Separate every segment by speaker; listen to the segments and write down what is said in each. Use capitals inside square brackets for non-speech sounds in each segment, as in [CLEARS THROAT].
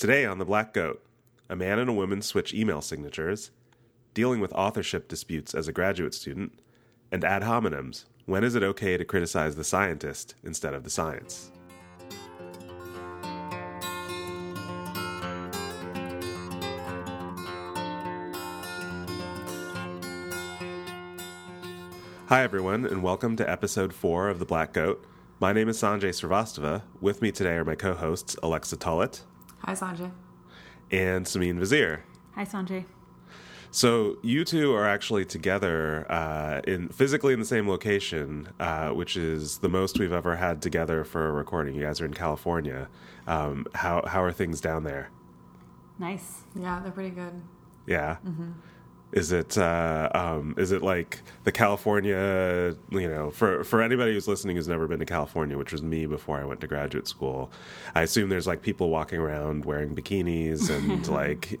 Speaker 1: Today on The Black Goat, a man and a woman switch email signatures, dealing with authorship disputes as a graduate student, and ad hominems. When is it okay to criticize the scientist instead of the science? Hi, everyone, and welcome to episode four of The Black Goat. My name is Sanjay Srivastava. With me today are my co hosts, Alexa Tullett
Speaker 2: Hi, Sanjay.
Speaker 1: and Simine Vazire.
Speaker 2: Hi, Sanjay.
Speaker 1: So you two are actually together uh, in physically in the same location, uh, which is the most we've ever had together for a recording. You guys are in California. Um, how how are things down there?
Speaker 2: Nice.
Speaker 3: Yeah, they're pretty good.
Speaker 1: Yeah. Is it uh, um, is it like the California? You know, for for anybody who's listening who's never been to California, which was me before I went to graduate school, I assume there's like people walking around wearing bikinis and [LAUGHS] like [LAUGHS]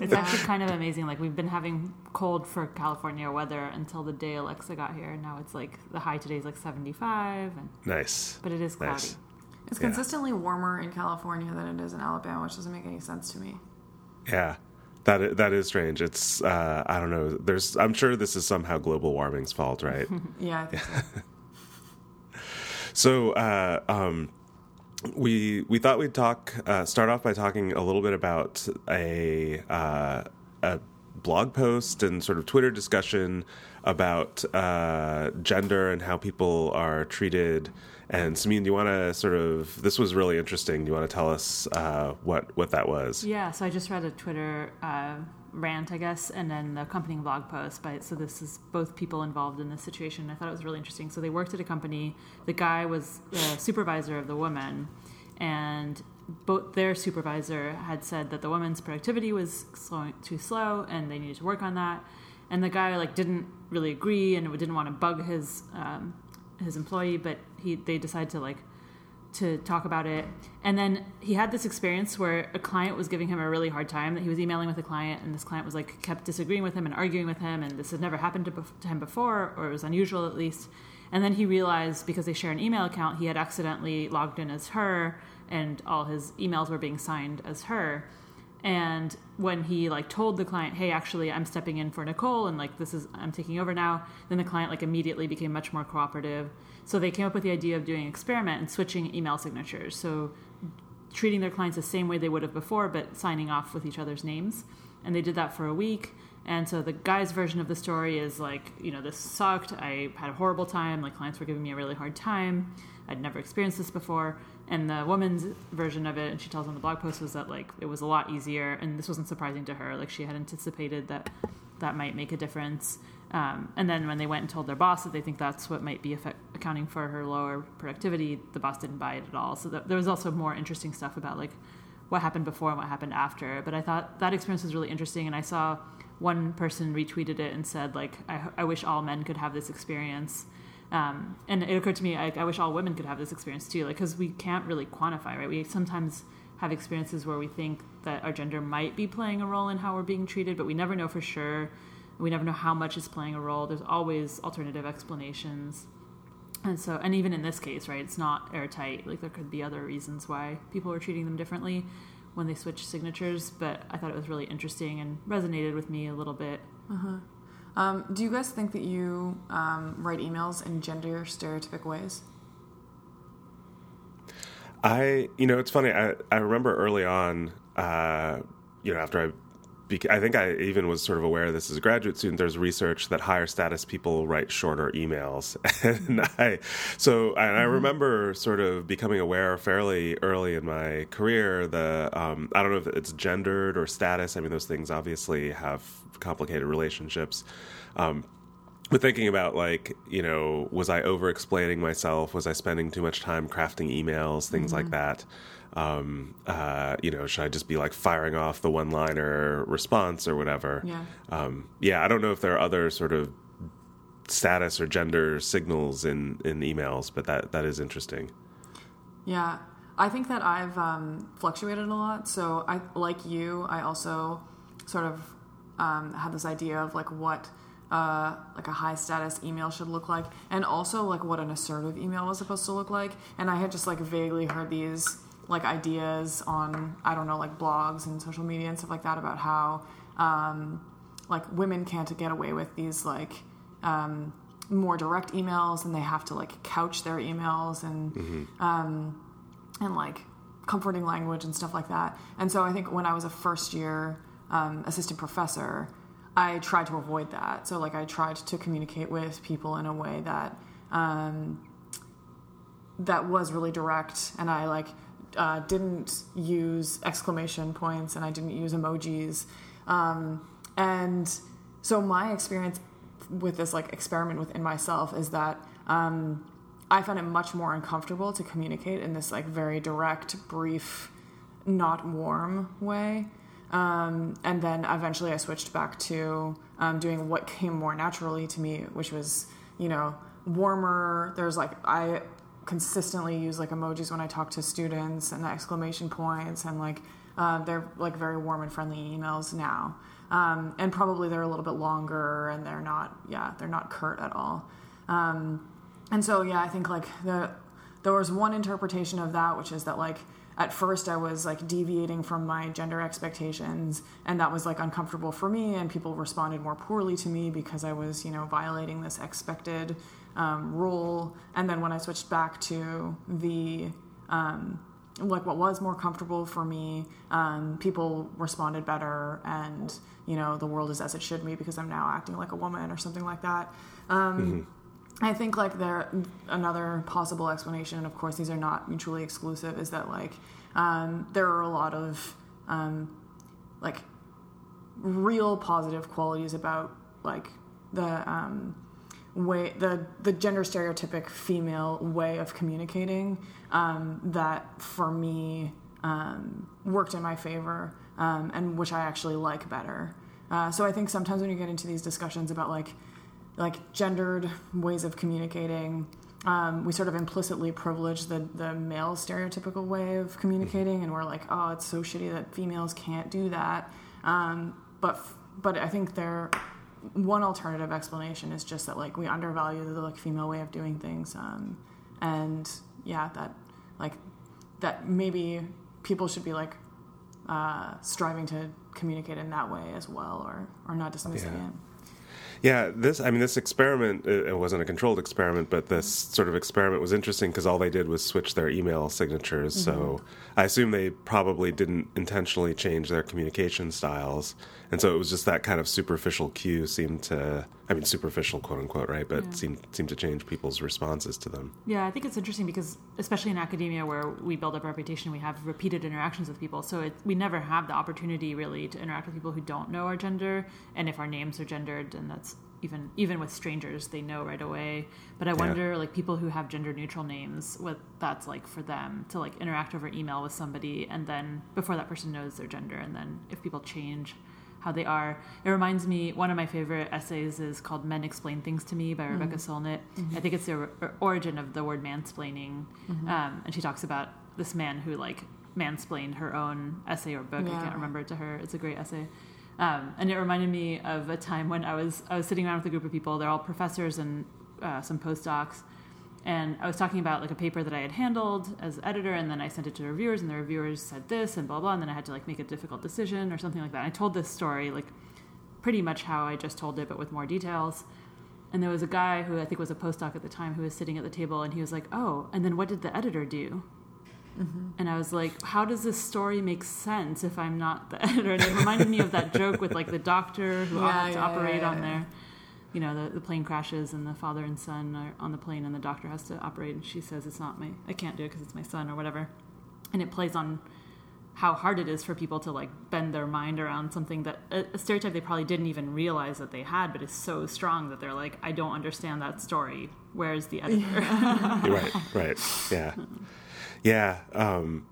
Speaker 2: It's actually kind of amazing. Like we've been having cold for California weather until the day Alexa got here. and Now it's like the high today is like 75, and,
Speaker 1: nice.
Speaker 2: but it is cloudy.
Speaker 1: Nice.
Speaker 3: It's
Speaker 1: Yeah.
Speaker 3: consistently warmer in California than it is in Alabama, which doesn't make any sense to me.
Speaker 1: Yeah, that that is strange. It's uh, I don't know. There's I'm sure this is somehow global warming's fault, right? [LAUGHS]
Speaker 3: Yeah, so. [LAUGHS]
Speaker 1: so uh, um, we we thought we'd talk uh, start off by talking a little bit about a uh, a blog post and sort of Twitter discussion about uh, gender and how people are treated. And Simine, do you want to sort of? This was really interesting. Do you want to tell us uh, what what that was?
Speaker 2: Yeah, so I just read a Twitter uh, rant, I guess, and then the accompanying blog post. By so this is both people involved in this situation. I thought it was really interesting. So they worked at a company. The guy was the supervisor of the woman, and both their supervisor had said that the woman's productivity was too slow, and they needed to work on that. And the guy like didn't really agree, and didn't want to bug his um, his employee, but he they decide to like to talk about it. And then he had this experience where a client was giving him a really hard time that he was emailing with a client and this client was like kept disagreeing with him and arguing with him and this had never happened to, bef- to him before or it was unusual at least. And then he realized because they share an email account, he had accidentally logged in as her and all his emails were being signed as her. And when he like told the client, "Hey, actually, I'm stepping in for Nicole, and like this is I'm taking over now," then the client like immediately became much more cooperative. So they came up with the idea of doing an experiment and switching email signatures. So treating their clients the same way they would have before, but signing off with each other's names. And they did that for a week. And so the guy's version of the story is like, you know, this sucked. I had a horrible time. Like clients were giving me a really hard time. I'd never experienced this before. And the woman's version of it, and she tells on the blog post, was that like it was a lot easier, and this wasn't surprising to her. Like she had anticipated that that might make a difference. Um, and then when they went and told their boss that they think that's what might be effect- accounting for her lower productivity, the boss didn't buy it at all. So th- there was also more interesting stuff about like what happened before and what happened after. But I thought that experience was really interesting, and I saw one person retweeted it and said like, I, I wish all men could have this experience. Um, and it occurred to me, I, I wish all women could have this experience too, like because we can't really quantify, right? We sometimes have experiences where we think that our gender might be playing a role in how we're being treated, but we never know for sure. We never know how much is playing a role. There's always alternative explanations. And so, and even in this case, right, it's not airtight. Like there could be other reasons why people are treating them differently when they switch signatures. But I thought it was really interesting and resonated with me a little bit.
Speaker 3: Um, do you guys think that you um, write emails in gender stereotypic ways?
Speaker 1: I, you know, it's funny. I, I remember early on, uh, you know, after I, I think I even was sort of aware of this as a graduate student. There's research that higher status people write shorter emails, [LAUGHS] and I, so and I remember sort of becoming aware fairly early in my career. The um, I don't know if it's gendered or status. I mean, those things obviously have complicated relationships. Um, but thinking about like you know was i over explaining myself was i spending too much time crafting emails things like that um, uh, you know should i just be like firing off the one liner response or whatever
Speaker 3: Yeah.
Speaker 1: um, yeah i don't know if there are other sort of status or gender signals in in emails but that that is interesting
Speaker 3: Yeah, I think that I've um, fluctuated a lot. So I, like you, I also sort of um, had this idea of like what uh, like a high status email should look like, and also like what an assertive email was supposed to look like. And I had just like vaguely heard these like ideas on I don't know like blogs and social media and stuff like that about how um, like women can't get away with these like um, more direct emails and they have to like couch their emails and um, and like comforting language and stuff like that. And so I think when I was a first year um, assistant professor, I tried to avoid that. So like I tried to communicate with people in a way that um, that was really direct, and I like uh, didn't use exclamation points and I didn't use emojis. Um, and so my experience with this like experiment within myself is that um, I found it much more uncomfortable to communicate in this like very direct, brief, not warm way. Um, and then eventually I switched back to um, doing what came more naturally to me, which was, you know, warmer. There's like, I consistently use like emojis when I talk to students and exclamation points and like, uh, they're like very warm and friendly emails now. Um, and probably they're a little bit longer and they're not, yeah, they're not curt at all. Um, and so, yeah, I think like the, there was one interpretation of that, which is that like, at first I was like deviating from my gender expectations and that was like uncomfortable for me and people responded more poorly to me because I was, you know, violating this expected um, rule. And then when I switched back to the um, like what was more comfortable for me, um, people responded better and, you know, the world is as it should be because I'm now acting like a woman or something like that. Um, I think like there another possible explanation, and of course these are not mutually exclusive, is that like um, there are a lot of um, like real positive qualities about like the um, way the the gender stereotypic female way of communicating um, that for me um, worked in my favor um, and which I actually like better. Uh, so I think sometimes when you get into these discussions about like like gendered ways of communicating. Um, we sort of implicitly privilege the, the male stereotypical way of communicating, and we're like, oh, it's so shitty that females can't do that. Um, but but I think there one alternative explanation is just that like we undervalue the like female way of doing things, um, and yeah, that like that maybe people should be like uh, striving to communicate in that way as well, or or not dismissing
Speaker 1: Yeah.
Speaker 3: it.
Speaker 1: Yeah, this I mean this experiment it it wasn't a controlled experiment, but this sort of experiment was interesting because all they did was switch their email signatures. So I assume they probably didn't intentionally change their communication styles, and so it was just that kind of superficial cue seemed to I mean superficial quote unquote right, but seemed seemed to change people's responses to them.
Speaker 2: Yeah, I think it's interesting because, especially in academia, where we build up a reputation, we have repeated interactions with people. So it, we never have the opportunity really to interact with people who don't know our gender, and if our names are gendered, and that's even even with strangers, they know right away. But I wonder, like people who have gender neutral names, what that's like for them to like interact over email with somebody, and then before that person knows their gender, and then if people change how they are. It reminds me, one of my favorite essays is called Men Explain Things to Me by Rebecca Solnit. I think it's the origin of the word mansplaining. Um, and she talks about this man who like mansplained her own essay or book. I can't remember it to her. It's a great essay. Um, and it reminded me of a time when I was I was sitting around with a group of people. They're all professors and uh, some postdocs, and I was talking about like a paper that I had handled as editor, and then I sent it to the reviewers, and the reviewers said this and blah blah, and then I had to like make a difficult decision or something like that. And I told this story like pretty much how I just told it, but with more details. And there was a guy who I think was a postdoc at the time who was sitting at the table, and he was like, "Oh, and then what did the editor do?" Mm-hmm. And I was like, "How does this story make sense if I'm not the [LAUGHS] editor?" And it reminded me of that joke with like the doctor who
Speaker 3: Yeah,
Speaker 2: had to
Speaker 3: yeah,
Speaker 2: operate
Speaker 3: yeah,
Speaker 2: on there you know, the, the plane crashes and the father and son are on the plane and the doctor has to operate and she says it's not my, I can't do it because it's my son or whatever. And it plays on how hard it is for people to like bend their mind around something that a, a stereotype they probably didn't even realize that they had, but is so strong that they're like, I don't understand that story. Where's the editor? [LAUGHS]
Speaker 1: right, right, yeah, yeah, um,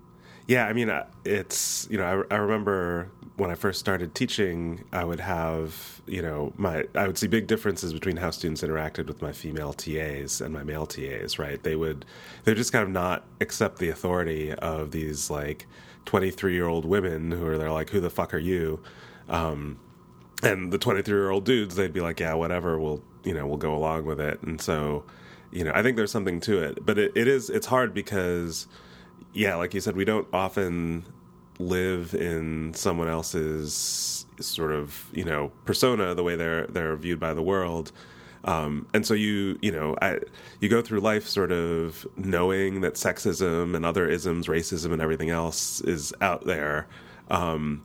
Speaker 1: yeah. I mean, uh, it's you know, I, I remember when I first started teaching, I would have you know my I would see big differences between how students interacted with my female TAs and my male TAs. Right, they would they're just kind of not accept the authority of these like twenty three year old women who are they're like, who the fuck are you? Um, and the 23 year old dudes they'd be like yeah whatever we'll you know we'll go along with it and so you know i think there's something to it but it, it is it's hard because yeah, like you said, we don't often live in someone else's sort of you know persona the way they're they're viewed by the world. Um, and so you you know I, you go through life sort of knowing that sexism and other isms, racism and everything else is out there, um,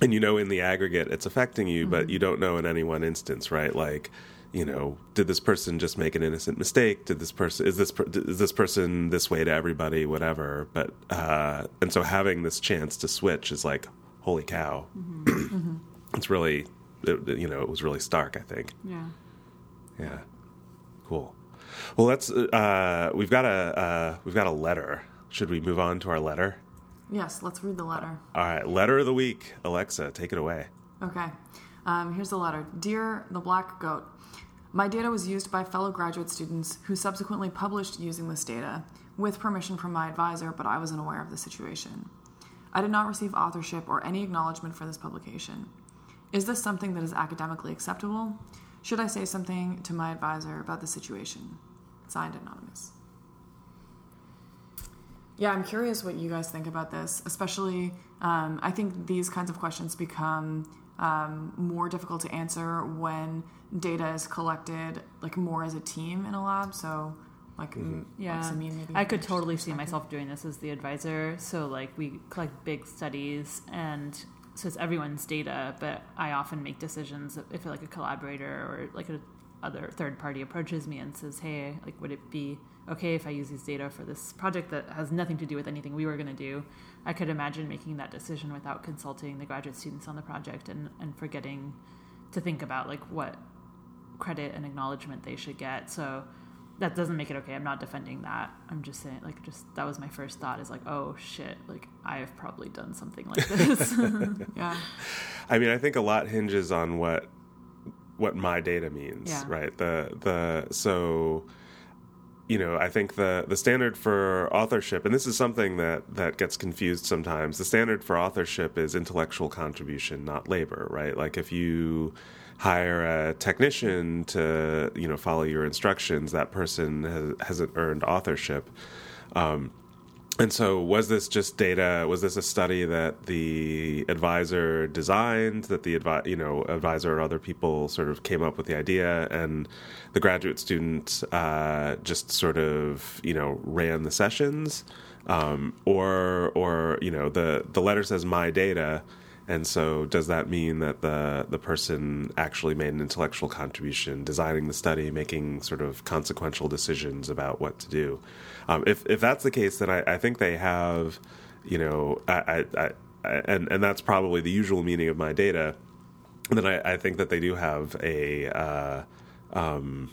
Speaker 1: and you know in the aggregate it's affecting you, mm-hmm. but you don't know in any one instance, right? Like you know, did this person just make an innocent mistake? Did this person is this is this person this way to everybody? Whatever. But uh, and so having this chance to switch is like, holy cow! Mm-hmm. mm-hmm. [CLEARS THROAT] It's really, it, you know, it was really stark. I think.
Speaker 2: Yeah.
Speaker 1: Yeah. Cool. Well, let's. Uh, we've got a uh, we've got a letter. Should we move on to our letter?
Speaker 3: Yes, let's read the letter.
Speaker 1: All right, letter of the week. Alexa, take it away.
Speaker 3: Okay. Um, here's the letter. Dear the Black Goat, my data was used by fellow graduate students who subsequently published using this data with permission from my advisor, but I wasn't aware of the situation. I did not receive authorship or any acknowledgement for this publication. Is this something that is academically acceptable? Should I say something to my advisor about the situation? Signed Anonymous. Yeah, I'm curious what you guys think about this, especially um, I think these kinds of questions become um, more difficult to answer when data is collected like more as a team in a lab. So like mm-hmm.
Speaker 2: yeah like i could totally see myself doing this as the advisor so like we collect big studies and so it's everyone's data, but I often make decisions if like a collaborator or like a other third party approaches me and says, "Hey, like, would it be okay if I use these data for this project that has nothing to do with anything we were going to do?" I could imagine making that decision without consulting the graduate students on the project and and forgetting to think about like what credit and acknowledgement they should get. So that doesn't make it okay. I'm not defending that. I'm just saying, like, just that was my first thought is like, oh shit, like I have probably done something like this. [LAUGHS] [LAUGHS]
Speaker 3: yeah.
Speaker 1: I mean, I think a lot hinges on what what my data means, yeah. right? The the so you know, I think the the standard for authorship, and this is something that that gets confused sometimes. The standard for authorship is intellectual contribution, not labor, right? Like if you hire a technician to you know follow your instructions, that person has, hasn't earned authorship. Um, and so, was this just data? Was this a study that the advisor designed? That the advi- you know advisor or other people sort of came up with the idea, and the graduate student uh, just sort of you know ran the sessions, um, or or you know the the letter says my data, and so, does that mean that the the person actually made an intellectual contribution, designing the study, making sort of consequential decisions about what to do? Um, if if that's the case, then I, I think they have, you know, I, I, I, and and that's probably the usual meaning of my data. Then I, think that they do have a. Uh, um,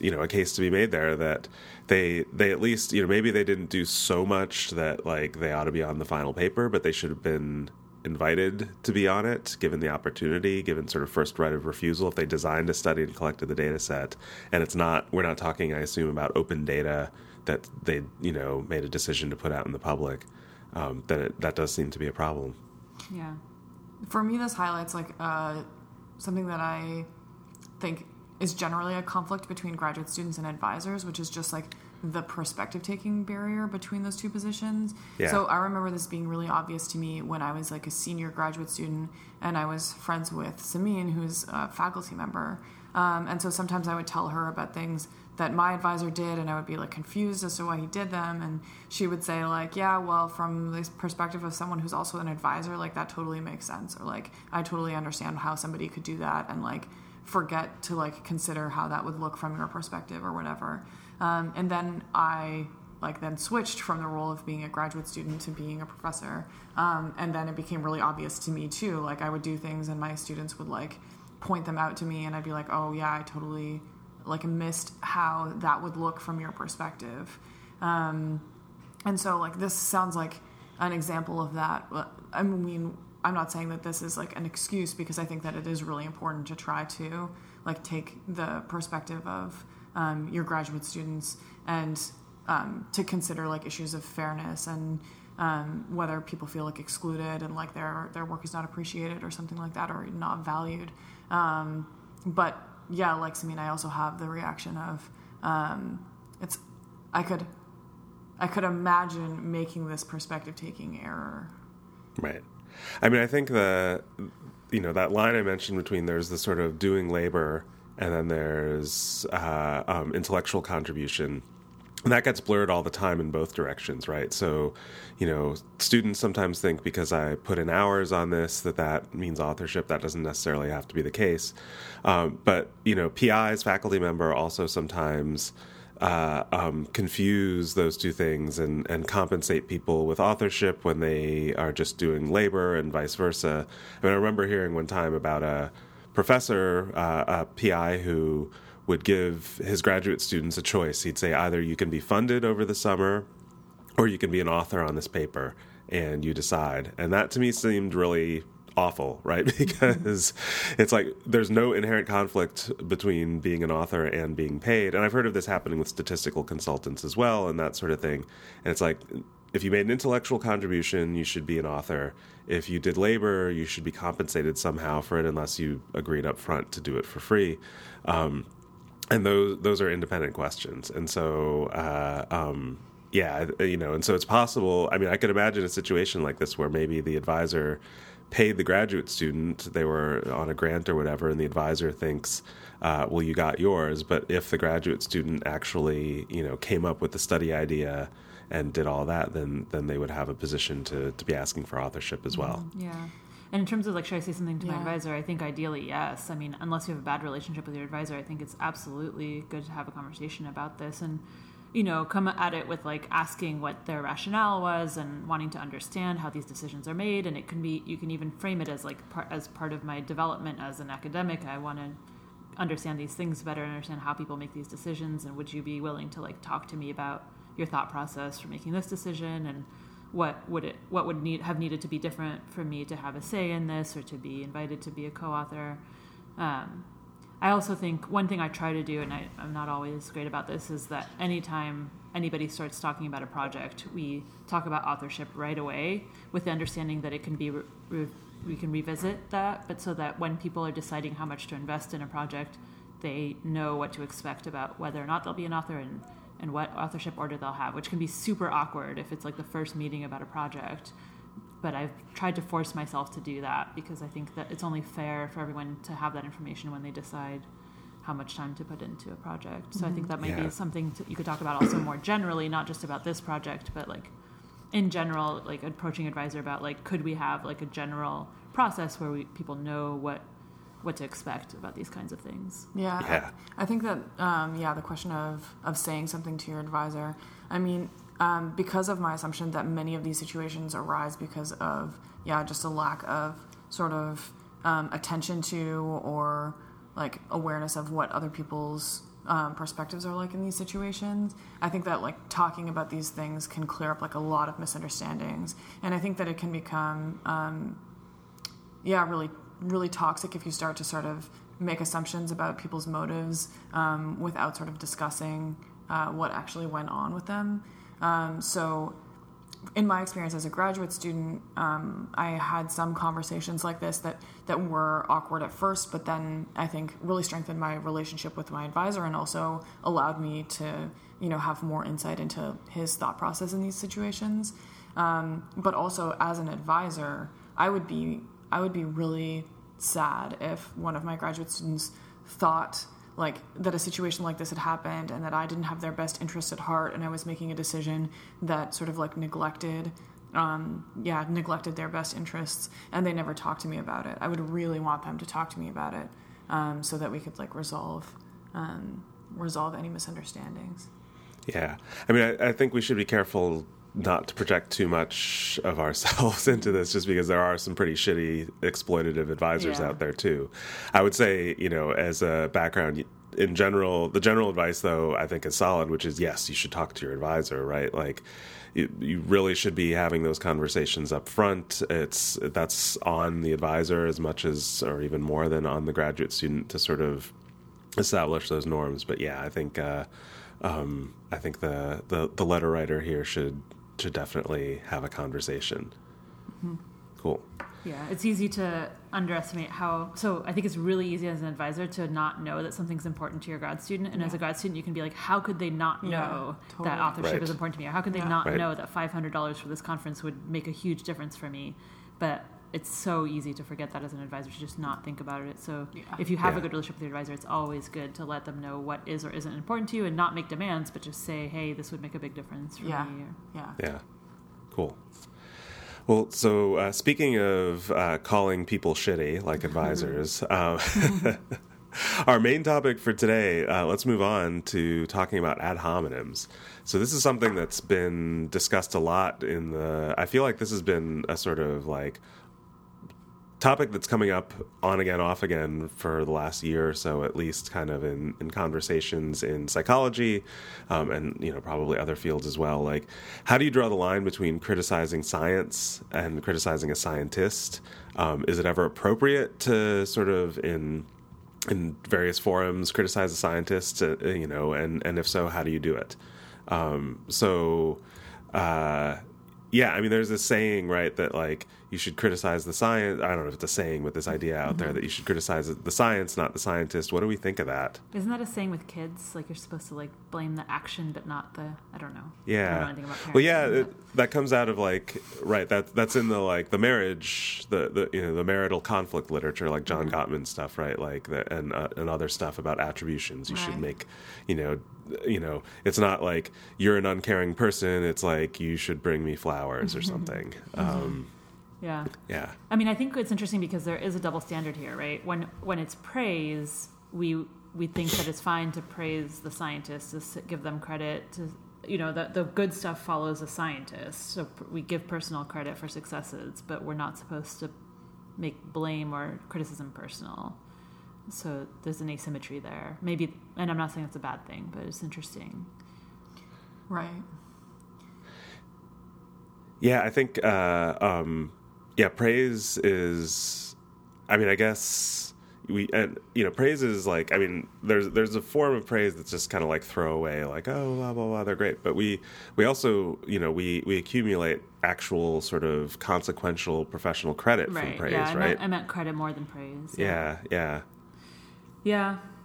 Speaker 1: you know a case to be made there that they they at least you know maybe they didn't do so much that like they ought to be on the final paper but they should have been invited to be on it, given the opportunity, given sort of first right of refusal, if they designed a study and collected the data set, and it's not, we're not talking, I assume, about open data that they, you know, made a decision to put out in the public, um, then it, that does seem to be a problem.
Speaker 3: Yeah. For me, this highlights like uh, something that I think is generally a conflict between graduate students and advisors, which is just like the perspective taking barrier between those two positions. Yeah. So I remember this being really obvious to me when I was like a senior graduate student and I was friends with Simine, who's a faculty member. Um, and so sometimes I would tell her about things that my advisor did and I would be like confused as to why he did them and she would say like yeah well from the perspective of someone who's also an advisor like that totally makes sense or like I totally understand how somebody could do that and like forget to like consider how that would look from your perspective or whatever um, and then I like then switched from the role of being a graduate student to being a professor. Um, and then it became really obvious to me too. Like I would do things and my students would like point them out to me and I'd be like, oh yeah, I totally like missed how that would look from your perspective. Um, and so like this sounds like an example of that. I mean, I'm not saying that this is like an excuse because I think that it is really important to try to like take the perspective of um, your graduate students and um, to consider like issues of fairness and um, whether people feel like excluded and like their their work is not appreciated or something like that or not valued. Um, but yeah, mean, I also have the reaction of um, it's I could I could imagine making this perspective taking error.
Speaker 1: Right. I mean, I think the you know that line I mentioned between there's the sort of doing labor and then there's uh, um, intellectual contribution. And that gets blurred all the time in both directions, right? So, you know, students sometimes think because I put in hours on this that that means authorship. That doesn't necessarily have to be the case. Um, but you know, PIs, faculty member, also sometimes uh, um, confuse those two things and, and compensate people with authorship when they are just doing labor and vice versa. I mean, I remember hearing one time about a professor, uh, a PI, who would give his graduate students a choice. He'd say either you can be funded over the summer or you can be an author on this paper and you decide. And that to me seemed really awful, [LAUGHS] right? Because it's like there's no inherent conflict between being an author and being paid. And I've heard of this happening with statistical consultants as well and that sort of thing. And it's like if you made an intellectual contribution, you should be an author. If you did labor, you should be compensated somehow for it unless you agreed up front to do it for free. Um, and those those are independent questions. And so uh, um, yeah, you know, and so it's possible. I mean, I could imagine a situation like this where maybe the advisor paid the graduate student, they were on a grant or whatever, and the advisor thinks, uh, well, you got yours. But if the graduate student actually, you know, came up with the study idea and did all that, then then they would have a position to, to be asking for authorship as well.
Speaker 2: Mm, yeah. And in terms of like, should I say something to
Speaker 3: Yeah.
Speaker 2: my advisor? I think ideally, yes. I mean, unless you have a bad relationship with your advisor, I think it's absolutely good to have a conversation about this and, you know, come at it with like asking what their rationale was and wanting to understand how these decisions are made. And it can be, you can even frame it as like part, as part of my development as an academic. I want to understand these things better, understand how people make these decisions, and would you be willing to like talk to me about your thought process for making this decision and what would it what would need have needed to be different for me to have a say in this or to be invited to be a co-author. Um, i also think one thing i try to do and I, i'm not always great about this is that anytime anybody starts talking about a project we talk about authorship right away with the understanding that it can be re- re- we can revisit that but so that when people are deciding how much to invest in a project they know what to expect about whether or not they'll be an author and and what authorship order they'll have, which can be super awkward if it's like the first meeting about a project. But I've tried to force myself to do that because I think that it's only fair for everyone to have that information when they decide how much time to put into a project. So I think mm-hmm. that might
Speaker 1: Yeah.
Speaker 2: be something to, you could talk about also more generally, not just about this project, but like in general, like approaching advisor about like could we have like a general process where we people know what what to expect about these kinds of things.
Speaker 3: Yeah.
Speaker 1: Yeah.
Speaker 3: I think that um, yeah, the question of of saying something to your advisor. I mean, um, because of my assumption that many of these situations arise because of yeah, just a lack of sort of um, attention to or like awareness of what other people's um, perspectives are like in these situations. I think that like talking about these things can clear up like a lot of misunderstandings, and I think that it can become um, yeah, really, really toxic if you start to sort of make assumptions about people's motives um, without sort of discussing uh, what actually went on with them. Um, so, in my experience as a graduate student, um, I had some conversations like this that that were awkward at first, but then I think really strengthened my relationship with my advisor and also allowed me to you know have more insight into his thought process in these situations. Um, but also as an advisor, I would be I would be really sad if one of my graduate students thought like that a situation like this had happened and that I didn't have their best interest at heart and I was making a decision that sort of like neglected um, yeah neglected their best interests and they never talked to me about it I would really want them to talk to me about it um, so that we could like resolve um, resolve any misunderstandings
Speaker 1: Yeah. I mean, I, I think we should be careful not to project too much of ourselves [LAUGHS] into this just because there are some pretty shitty exploitative advisors
Speaker 2: Yeah.
Speaker 1: out there too. I would say, you know, as a background in general, the general advice though, I think is solid, which is yes, you should talk to your advisor, right? Like you, you really should be having those conversations up front. It's that's on the advisor as much as or even more than on the graduate student to sort of establish those norms. But yeah, I think uh, um, I think the, the the letter writer here should should definitely have a conversation. Mm-hmm. Cool.
Speaker 2: Yeah, it's easy to underestimate how. So I think it's really easy as an advisor to not know that something's important to your grad student, and as a grad student, you can be like, "How could they not
Speaker 3: Yeah,
Speaker 2: know
Speaker 3: totally.
Speaker 2: that authorship
Speaker 1: Right.
Speaker 2: is important to me? Or how could they
Speaker 3: Yeah.
Speaker 2: not
Speaker 1: Right.
Speaker 2: know that five hundred dollars for this conference would make a huge difference for me?" But it's so easy to forget that as an advisor to just not think about it. So
Speaker 3: Yeah.
Speaker 2: if you have
Speaker 1: Yeah.
Speaker 2: a good relationship with your advisor, it's always good to let them know what is or isn't important to you, and not make demands, but just say, "Hey, this would make a big difference for
Speaker 3: Yeah.
Speaker 2: me." Or,
Speaker 3: Yeah.
Speaker 1: Yeah. Cool. Well, so uh, speaking of uh, calling people shitty, like [LAUGHS] advisors, uh, [LAUGHS] our main topic for today, uh, let's move on to talking about ad hominems. So, this is something that's been discussed a lot in the. I feel like this has been a sort of like topic that's coming up on again, off again for the last year or so, at least, kind of in, in conversations in psychology, um, and you know probably other fields as well. Like, how do you draw the line between criticizing science and criticizing a scientist? Um, is it ever appropriate to sort of in in various forums criticize a scientist? Uh, you know, and and if so, how do you do it? Um, so. Uh, yeah, I mean, there's this saying, right, that like you should criticize the science. I don't know if it's a saying, but this idea out there that you should criticize the science, not the scientist. What do we think of that?
Speaker 2: Isn't that a saying with kids? Like you're supposed to like blame the action, but not the. I don't know. I don't know
Speaker 1: Yeah.
Speaker 2: about
Speaker 1: Well, yeah, it, that comes out of like right. That that's in the like the marriage, the the you know the marital conflict literature, like John Gottman stuff, right? Like the, and uh, and other stuff about attributions. You should make, you know, you know, it's not like you're an uncaring person. It's like you should bring me flowers or something. Um,
Speaker 2: yeah.
Speaker 1: yeah.
Speaker 2: I mean, I think it's interesting because there is a double standard here, right? When when it's praise, we we think that it's fine to praise the scientists, to give them credit. To you know, the the good stuff follows a scientist, so we give personal credit for successes, but we're not supposed to make blame or criticism personal. So there's an asymmetry there. Maybe, and I'm not saying that's a bad thing, but it's interesting.
Speaker 3: Right.
Speaker 1: Yeah, I think uh, um, yeah, praise is. I mean, I guess we and you know, praise is like. I mean, there's there's a form of praise that's just kind of like throwaway, like oh blah blah blah, they're great. But we we also you know we we accumulate actual sort of consequential professional credit from praise,
Speaker 2: yeah, I
Speaker 1: right?
Speaker 2: meant, I meant credit more than praise.
Speaker 1: yeah, yeah,
Speaker 2: Yeah,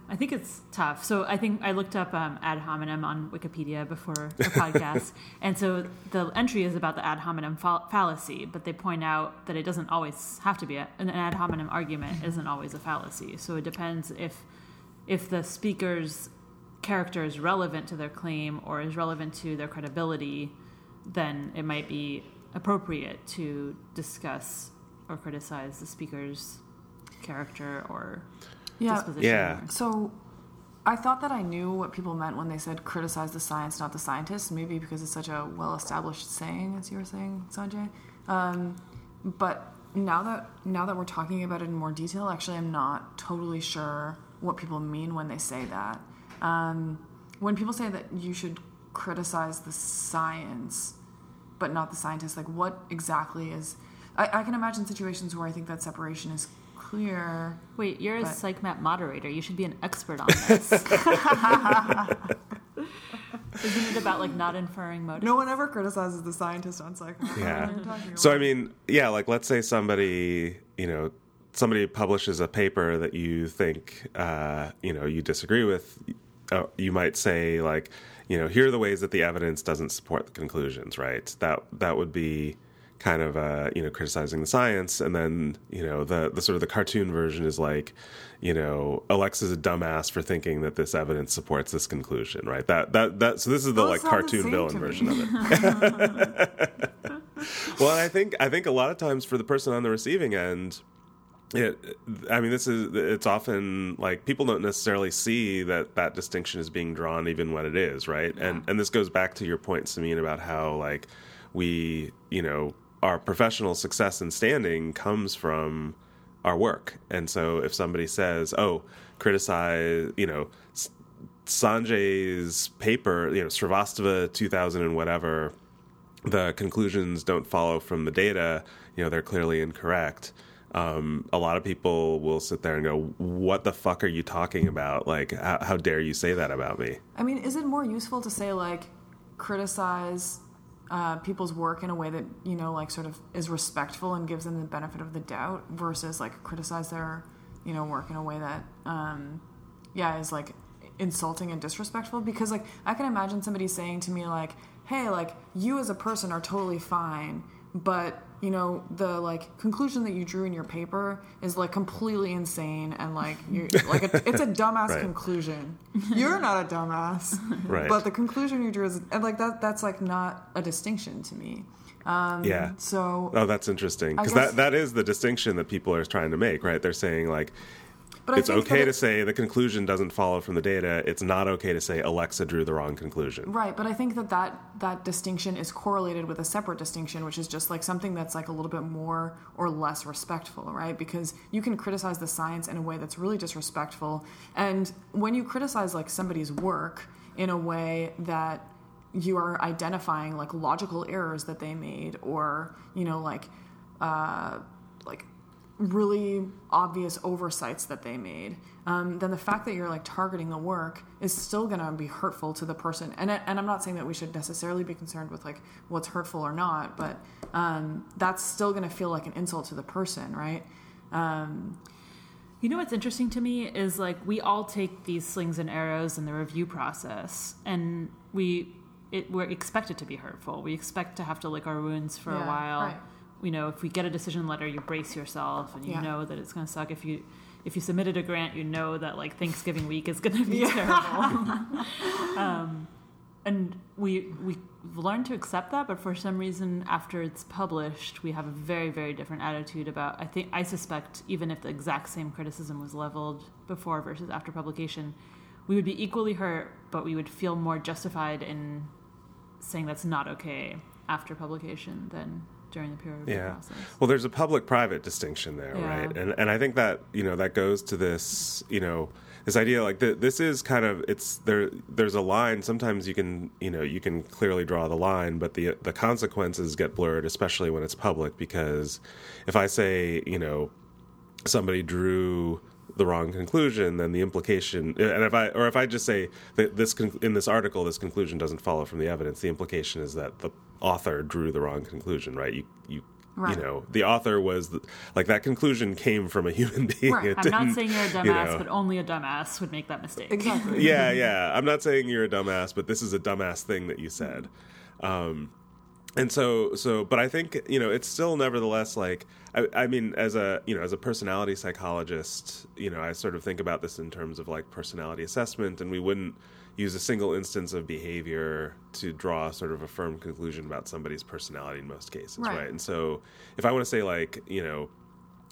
Speaker 2: I think it's tough. So I think I looked up um, ad hominem on Wikipedia before the [LAUGHS] podcast, and so the entry is about the ad hominem fa- fallacy, but they point out that it doesn't always have to be a, an ad hominem argument isn't always a fallacy. So it depends if if the speaker's character is relevant to their claim or is relevant to their credibility, then it might be appropriate to discuss or criticize the speaker's character or
Speaker 3: Yeah.
Speaker 2: disposition.
Speaker 1: Yeah.
Speaker 3: So I thought that I knew what people meant when they said criticize the science, not the scientists, maybe because it's such a well established saying, as you were saying, Sanjay. Um, but now that now that we're talking about it in more detail, actually I'm not totally sure what people mean when they say that. Um, when people say that you should criticize the science, but not the scientists, like what exactly is I, I can imagine situations where I think that separation is clear.
Speaker 2: Wait, you're a
Speaker 3: But-
Speaker 2: PsychMAP moderator. You should be an expert on this. [LAUGHS] Isn't it about like not inferring motive?
Speaker 3: No one ever criticizes the scientist on psych.
Speaker 1: Yeah. So I mean, yeah, like let's say somebody, you know, somebody publishes a paper that you think, uh, you know, you disagree with. Uh, you might say like, you know, here are the ways that the evidence doesn't support the conclusions. Right. That that would be kind of uh, you know criticizing the science, and then you know the the sort of the cartoon version is like, you know, Alexa's a dumbass for thinking that this evidence supports this conclusion. Right. That that that. So this is the
Speaker 3: Those
Speaker 1: like
Speaker 3: sound the
Speaker 1: cartoon villain version of it. [LAUGHS] [LAUGHS] Well, I think I think a lot of times for the person on the receiving end, it, I mean, this is it's often like people don't necessarily see that that distinction is being drawn, even when it is right. And and this goes back to your point, Simine, about how like we, you know, our professional success and standing comes from our work. And so if somebody says, "Oh, criticize," you know. Sanjay's paper, you know, Srivastava 2000 and whatever, the conclusions don't follow from the data, you know, they're clearly incorrect. Um, a lot of people will sit there and go, "What the fuck are you talking about? Like, how, how dare you say that about me?"
Speaker 3: I mean, is it more useful to say like criticize uh, people's work in a way that you know like sort of is respectful and gives them the benefit of the doubt versus like criticize their you know work in a way that um, yeah is like insulting and disrespectful. Because like i can imagine somebody saying to me like hey like you as a person are totally fine but you know the like conclusion that you drew in your paper is like completely insane and like you're like a, it's a [LAUGHS] dumbass
Speaker 1: Right.
Speaker 3: conclusion you're not a dumbass [LAUGHS]
Speaker 1: Right.
Speaker 3: but the conclusion you drew is and like that that's like not a distinction to me um
Speaker 1: Yeah.
Speaker 3: so
Speaker 1: Oh, that's interesting because that, that is the distinction that people are trying to make, right? They're saying like
Speaker 3: but
Speaker 1: it's okay to say the conclusion doesn't follow from the data. It's not okay to say Alexa drew the wrong conclusion.
Speaker 3: Right, but I think that, that that distinction is correlated with a separate distinction, which is just like something that's like a little bit more or less respectful, right? Because you can criticize the science in a way that's really disrespectful, and when you criticize like somebody's work in a way that you are identifying like logical errors that they made, or you know like uh, like really obvious oversights that they made, um, then the fact that you're like targeting the work is still going to be hurtful to the person. And and I'm not saying that we should necessarily be concerned with like what's hurtful or not, but um, that's still going to feel like an insult to the person, right? Um,
Speaker 2: You know what's interesting to me is like we all take these slings and arrows in the review process, and we it, we're expected to be hurtful. We expect to have to lick our wounds for a while.
Speaker 3: right.
Speaker 2: You know, if we get a decision letter, you brace yourself, and you
Speaker 3: Yeah.
Speaker 2: know that it's going to suck. If you if you submitted a grant, you know that like Thanksgiving week is going to be
Speaker 3: Yeah.
Speaker 2: terrible. [LAUGHS] um, and we we learned to accept that, but for some reason, after it's published, we have a very very different attitude about. I think I suspect even if the exact same criticism was leveled before versus after publication, we would be equally hurt, but we would feel more justified in saying that's not okay after publication than during the peer review
Speaker 1: Yeah.
Speaker 2: process.
Speaker 1: Well, there's a public-private distinction there,
Speaker 2: Yeah.
Speaker 1: right? And and I think that you know that goes to this you know this idea like th- this is kind of it's there. There's a line. Sometimes you can you know you can clearly draw the line, but the the consequences get blurred, especially when it's public. Because if I say you know somebody drew the wrong conclusion, then the implication, and if I or if I just say that this in this article, this conclusion doesn't follow from the evidence, the implication is that the author drew the wrong conclusion, right? You you
Speaker 3: Right.
Speaker 1: you know the author was the, like that conclusion came from a human [LAUGHS] being.
Speaker 3: Right.
Speaker 1: It
Speaker 2: I'm not
Speaker 1: didn't,
Speaker 2: saying you're a dumbass,
Speaker 1: you know.
Speaker 2: but only a dumbass would make that mistake.
Speaker 3: exactly. [LAUGHS]
Speaker 1: yeah, yeah. I'm not saying you're a dumbass, but this is a dumbass thing that you said. Um, and so, so, but I think you know it's still nevertheless like I, I mean, as a you know as a personality psychologist, you know I sort of think about this in terms of like personality assessment, and we wouldn't use a single instance of behavior to draw sort of a firm conclusion about somebody's personality in most cases,
Speaker 3: Right.
Speaker 1: right? And so, if I want to say like you know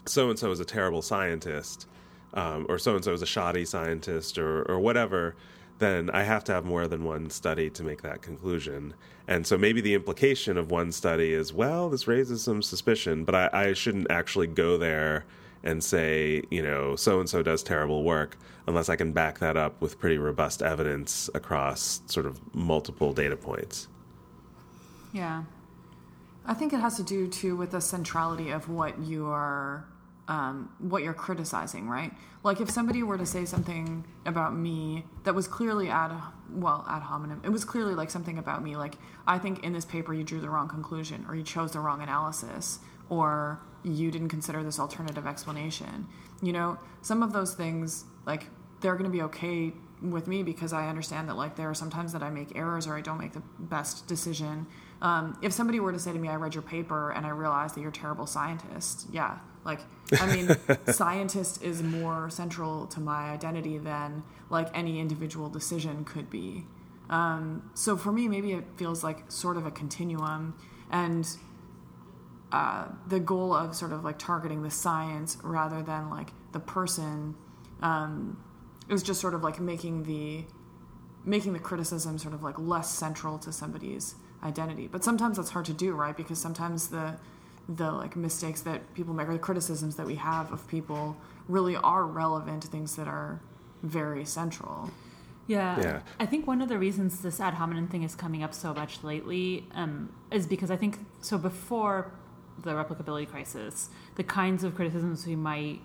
Speaker 1: so and so is a terrible scientist, um, or so and so is a shoddy scientist, or or whatever, then I have to have more than one study to make that conclusion. And so maybe the implication of one study is, well, this raises some suspicion, but I, I shouldn't actually go there and say, you know, so and so does terrible work unless I can back that up with pretty robust evidence across sort of multiple data points.
Speaker 2: Yeah.
Speaker 3: I think it has to do too with the centrality of what you are, um, what you're criticizing, right? Like if somebody were to say something about me that was clearly ad, well, ad hominem, it was clearly like something about me, like I think in this paper you drew the wrong conclusion, or you chose the wrong analysis, or you didn't consider this alternative explanation. You know, some of those things, like they're going to be okay with me because I understand that like there are sometimes that I make errors or I don't make the best decision. Um, if somebody were to say to me, "I read your paper and I realized that you're a terrible scientist," yeah, like I mean, [LAUGHS] scientist is more central to my identity than like any individual decision could be. Um, so for me, maybe it feels like sort of a continuum, and uh, the goal of sort of like targeting the science rather than like the person um, was just sort of like making the making the criticism sort of like less central to somebody's identity. But sometimes that's hard to do, right? Because sometimes the the like mistakes that people make or the criticisms that we have of people really are relevant to things that are very central.
Speaker 2: Yeah.
Speaker 1: Yeah.
Speaker 2: I think one of the reasons this ad hominem thing is coming up so much lately um, is because I think so before the replicability crisis, the kinds of criticisms we might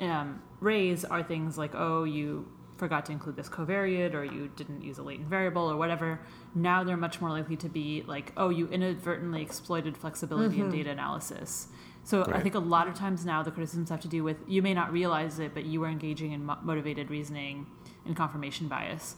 Speaker 2: um, raise are things like, oh, you forgot to include this covariate or you didn't use a latent variable or whatever. Now they're much more likely to be like, oh, you inadvertently exploited flexibility in data analysis. So I think a lot of times now the criticisms have to do with you may not realize it, but you were engaging in mo- motivated reasoning and confirmation bias.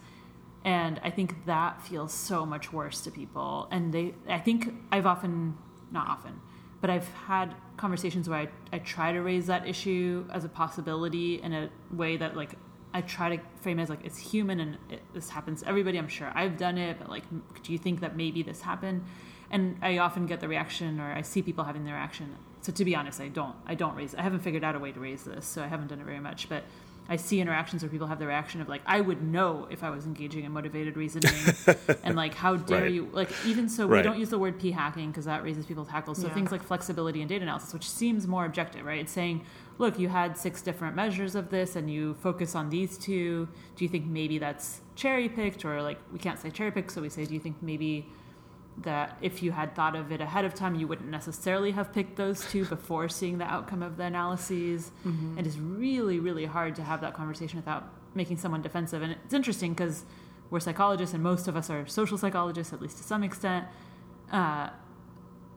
Speaker 2: And I think that feels so much worse to people. And they, I think I've often, not often, but I've had conversations where I, I try to raise that issue as a possibility in a way that like I try to frame it as like it's human and it, this happens to everybody. I'm sure I've done it, but like, do you think that maybe this happened? And I often get the reaction, or I see people having the reaction. So to be honest, I don't. I don't raise. I haven't figured out a way to raise this, so I haven't done it very much. But I see interactions where people have the reaction of like, I would know if I was engaging in motivated reasoning, [LAUGHS] and like, how dare
Speaker 1: Right.
Speaker 2: you? Like, even so, we don't use the word p hacking because that raises people's hackles. So
Speaker 3: Yeah.
Speaker 2: things like flexibility and data analysis, which seems more objective, right? It's saying, look, you had six different measures of this, and you focus on these two. Do you think maybe that's cherry picked, or like we can't say cherry picked, so we say, do you think maybe that if you had thought of it ahead of time, you wouldn't necessarily have picked those two before seeing the outcome of the analyses. And It is really, really hard to have that conversation without making someone defensive. And it's interesting because we're psychologists, and most of us are social psychologists, at least to some extent, uh,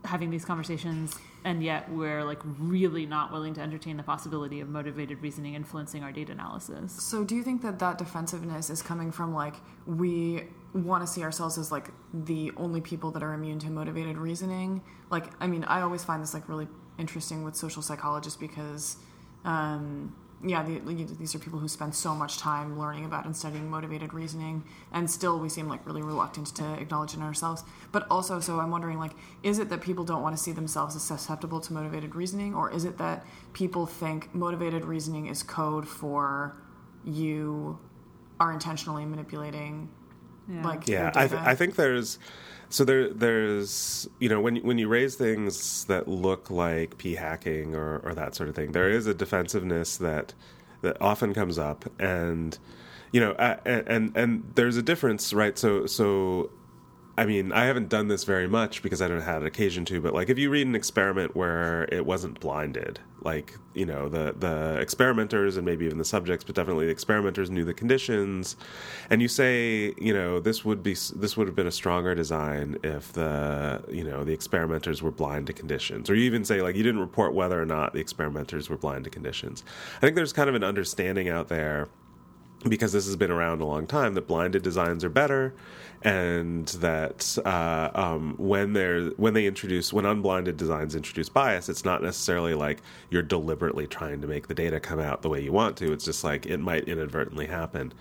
Speaker 2: having these conversations, and yet we're like really not willing to entertain the possibility of motivated reasoning influencing our data analysis.
Speaker 3: So, do you think that that defensiveness is coming from like we want to see ourselves as like the only people that are immune to motivated reasoning? Like, I mean, I always find this like really interesting with social psychologists because, um, yeah, the, these are people who spend so much time learning about and studying motivated reasoning, and still we seem like really reluctant to acknowledge it in ourselves. But also, so I'm wondering, like, is it that people don't want to see themselves as susceptible to motivated reasoning, or is it that people think motivated reasoning is code for you are intentionally manipulating
Speaker 2: Yeah.
Speaker 3: like
Speaker 1: yeah I, th- I think there's so there there's you know when when you raise things that look like p hacking or, or that sort of thing there is a defensiveness that that often comes up. And you know uh, and and, and there's a difference right? So so I mean, I haven't done this very much because I don't have an occasion to, but like if you read an experiment where it wasn't blinded, like, you know, the the experimenters and maybe even the subjects, but definitely the experimenters knew the conditions, and you say, you know, this would be this would have been a stronger design if the, you know, the experimenters were blind to conditions. Or you even say like you didn't report whether or not the experimenters were blind to conditions. I think there's kind of an understanding out there because this has been around a long time that blinded designs are better and that uh, um, when they're when they introduce when unblinded designs introduce bias it's not necessarily like you're deliberately trying to make the data come out the way you want to. It's just like it might inadvertently happen.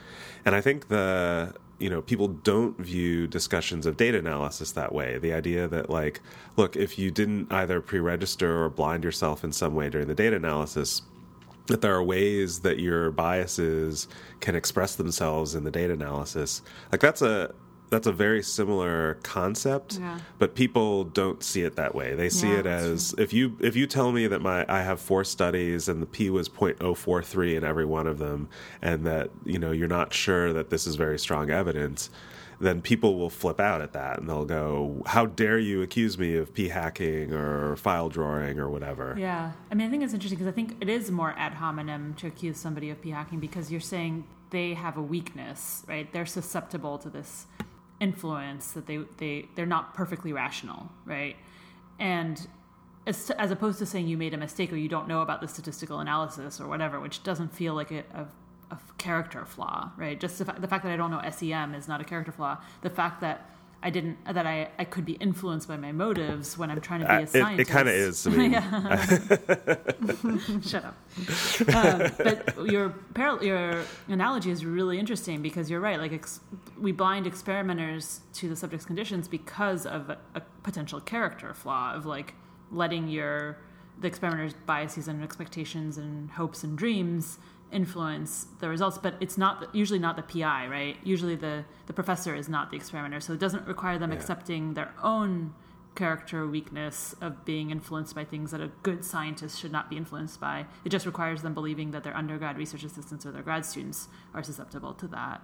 Speaker 1: And i think the you know people don't view discussions of data analysis that way. The idea that like look if you didn't either pre-register or blind yourself in some way during the data analysis that there are ways that your biases can express themselves in the data analysis. Like that's a that's a very similar concept
Speaker 2: Yeah.
Speaker 1: but people don't see it that way they see
Speaker 3: Yeah,
Speaker 1: it as if you if you tell me that my i have four studies and the p was 0.043 in every one of them and that you know you're not sure that this is very strong evidence then people will flip out at that and they'll go how dare you accuse me of p hacking or file drawing or whatever
Speaker 2: Yeah, I mean, I think it's interesting because I think it is more ad hominem to accuse somebody of p hacking because you're saying they have a weakness, right? They're susceptible to this influence that they they they're not perfectly rational, right? And as, as opposed to saying you made a mistake or you don't know about the statistical analysis or whatever, which doesn't feel like a, a, a character flaw, right? Just the, the fact that I don't know SEM is not a character flaw. The fact that I didn't that I, I could be influenced by my motives when I'm trying to be
Speaker 1: Uh,
Speaker 2: a scientist.
Speaker 1: it kind of is. I mean, [LAUGHS] [LAUGHS]
Speaker 2: Shut up. um, but your your analogy is really interesting because you're right. Like ex- we blind experimenters to the subject's conditions because of a, a potential character flaw of like letting your the experimenter's biases and expectations and hopes and dreams influence the results but it's not usually not the pi right usually the the professor is not the experimenter so it doesn't require them
Speaker 1: Yeah.
Speaker 2: accepting their own character weakness of being influenced by things that a good scientist should not be influenced by. It just requires them believing that their undergrad research assistants or their grad students are susceptible to that.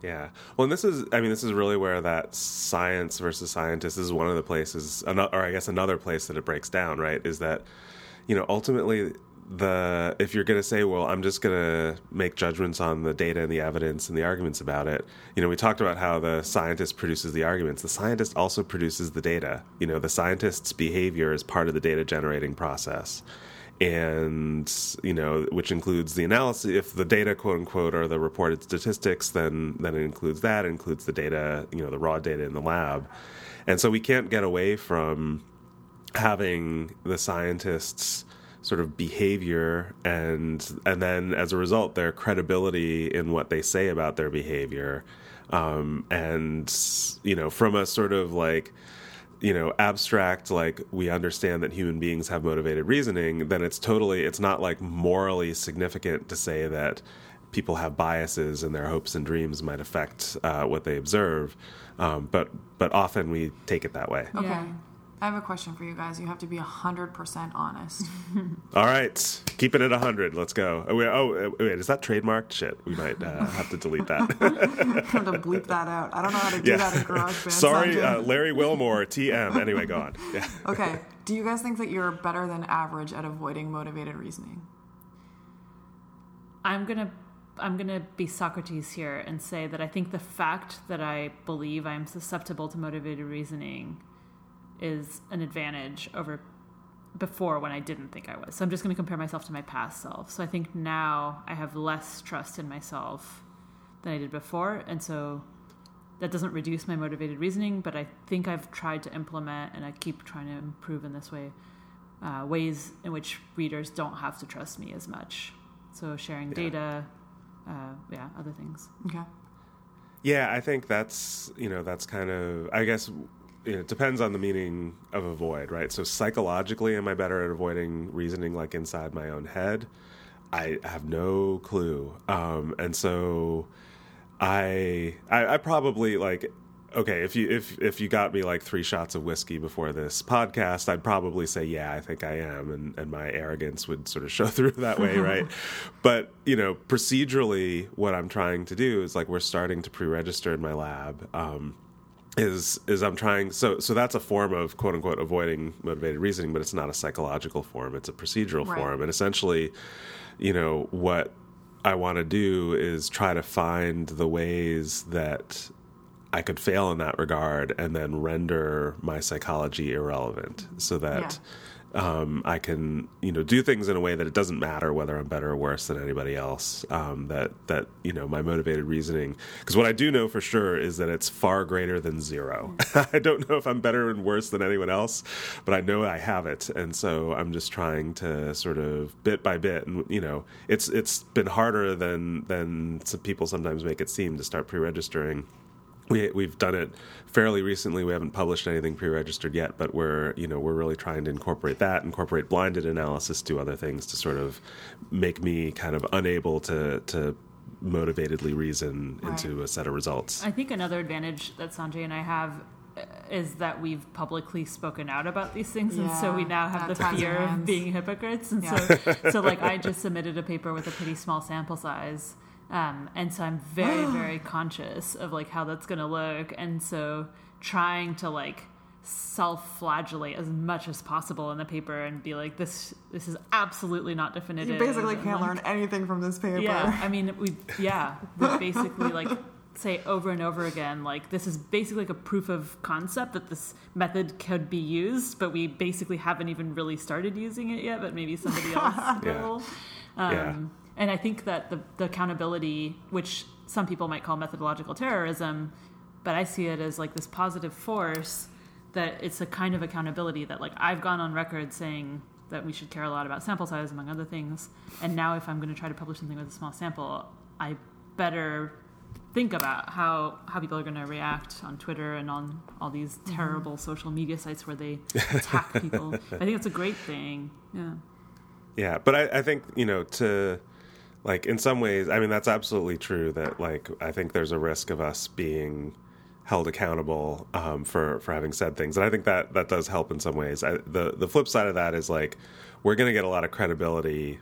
Speaker 1: Yeah. Well, and this is, I mean, this is really where that science versus scientist is one of the places, or I guess another place that it breaks down, right? Is that, you know, ultimately the if you're going to say, well, I'm just going to make judgments on the data and the evidence and the arguments about it. You know, we talked about how the scientist produces the arguments. The scientist also produces the data. You know, the scientist's behavior is part of the data generating process and you know which includes the analysis if the data quote unquote are the reported statistics then then it includes that it includes the data you know the raw data in the lab and so we can't get away from having the scientists sort of behavior and and then as a result their credibility in what they say about their behavior um, and you know from a sort of like you know abstract like we understand that human beings have motivated reasoning then it's totally it's not like morally significant to say that people have biases and their hopes and dreams might affect uh, what they observe um, but but often we take it that way
Speaker 3: Okay.
Speaker 2: Yeah.
Speaker 3: I have a question for you guys. You have to be 100% honest. [LAUGHS]
Speaker 1: all right keep it at 100 let's go oh wait, oh, wait is that trademarked shit we might uh, have to delete that
Speaker 3: I [LAUGHS] have to bleep that out. I don't know how to do that in GarageBand. [LAUGHS]
Speaker 1: sorry uh, larry wilmore tm anyway go on yeah
Speaker 3: Okay. Do you guys think that you're better than average at avoiding motivated reasoning?
Speaker 2: I'm gonna I'm gonna be Socrates here and say that I think the fact that I believe I'm susceptible to motivated reasoning is an advantage over before when I didn't think I was. So I'm just gonna compare myself to my past self. So I think now I have less trust in myself than I did before, and so that doesn't reduce my motivated reasoning, but I think I've tried to implement and I keep trying to improve in this way uh, ways in which readers don't have to trust me as much. So sharing
Speaker 1: Yeah.
Speaker 2: data, uh, yeah, other things.
Speaker 3: Okay.
Speaker 1: Yeah, I think that's you know that's kind of I guess you know, it depends on the meaning of avoid, right? So psychologically, am I better at avoiding reasoning like inside my own head? I have no clue, um, and so I, I I probably like okay if you if if you got me like three shots of whiskey before this podcast i'd probably say yeah i think i am and and my arrogance would sort of show [LAUGHS] through that way [LAUGHS] right but you know procedurally what i'm trying to do is like we're starting to pre-register in my lab um is is I'm trying so so that's a form of quote unquote avoiding motivated reasoning, but it's not a psychological form. It's a procedural
Speaker 3: Right.
Speaker 1: form, and essentially, you know, what I want to do is try to find the ways that I could fail in that regard, and then render my psychology irrelevant, so that. Um, I can, you know, do things in a way that it doesn't matter whether I'm better or worse than anybody else. Um, that that you know, my motivated reasoning. Because what I do know for sure is that it's far greater than zero. [LAUGHS] I don't know if I'm better and worse than anyone else, but I know I have it, and so I'm just trying to sort of bit by bit. And you know, it's it's been harder than than some people sometimes make it seem to start pre-registering we we've done it fairly recently. We haven't published anything pre-registered yet, but we're you know we're really trying to incorporate that, incorporate blinded analysis to other things to sort of make me kind of unable to to motivatedly reason into a set of results.
Speaker 2: I think another advantage that Sanjay and I have uh, is that we've publicly spoken out about these things, and so we now have the fear of being hypocrites. And
Speaker 3: Yeah.
Speaker 2: so, so like I just submitted a paper with a pretty small sample size, um, and so I'm very, [GASPS] very conscious of like how that's going to look, and so trying to like self-flagellate as much as possible in the paper and be like this this is absolutely not definitive
Speaker 3: You basically can't
Speaker 2: like,
Speaker 3: learn anything from this paper.
Speaker 2: yeah, I mean, we [LAUGHS] yeah, we basically like say over and over again, like this is basically like a proof of concept that this method could be used, but we basically haven't even really started using it yet. But maybe somebody [LAUGHS] else
Speaker 1: Yeah.
Speaker 2: will. Um,
Speaker 1: Yeah.
Speaker 2: And I think that the, the accountability, which some people might call methodological terrorism, but I see it as like this positive force that it's a kind of accountability that like I've gone on record saying that we should care a lot about sample size among other things. And now if I'm going to try to publish something with a small sample, I better think about how how people are going to react on Twitter and on all these mm-hmm. terrible social media sites where they [LAUGHS] attack people. I think it's a great thing. Yeah.
Speaker 1: Yeah, but I, I think you know to like in some ways, I mean that's absolutely true. That like I think there's a risk of us being held accountable um, for for having said things, and I think that that does help in some ways. I, the the flip side of that is like we're going to get a lot of credibility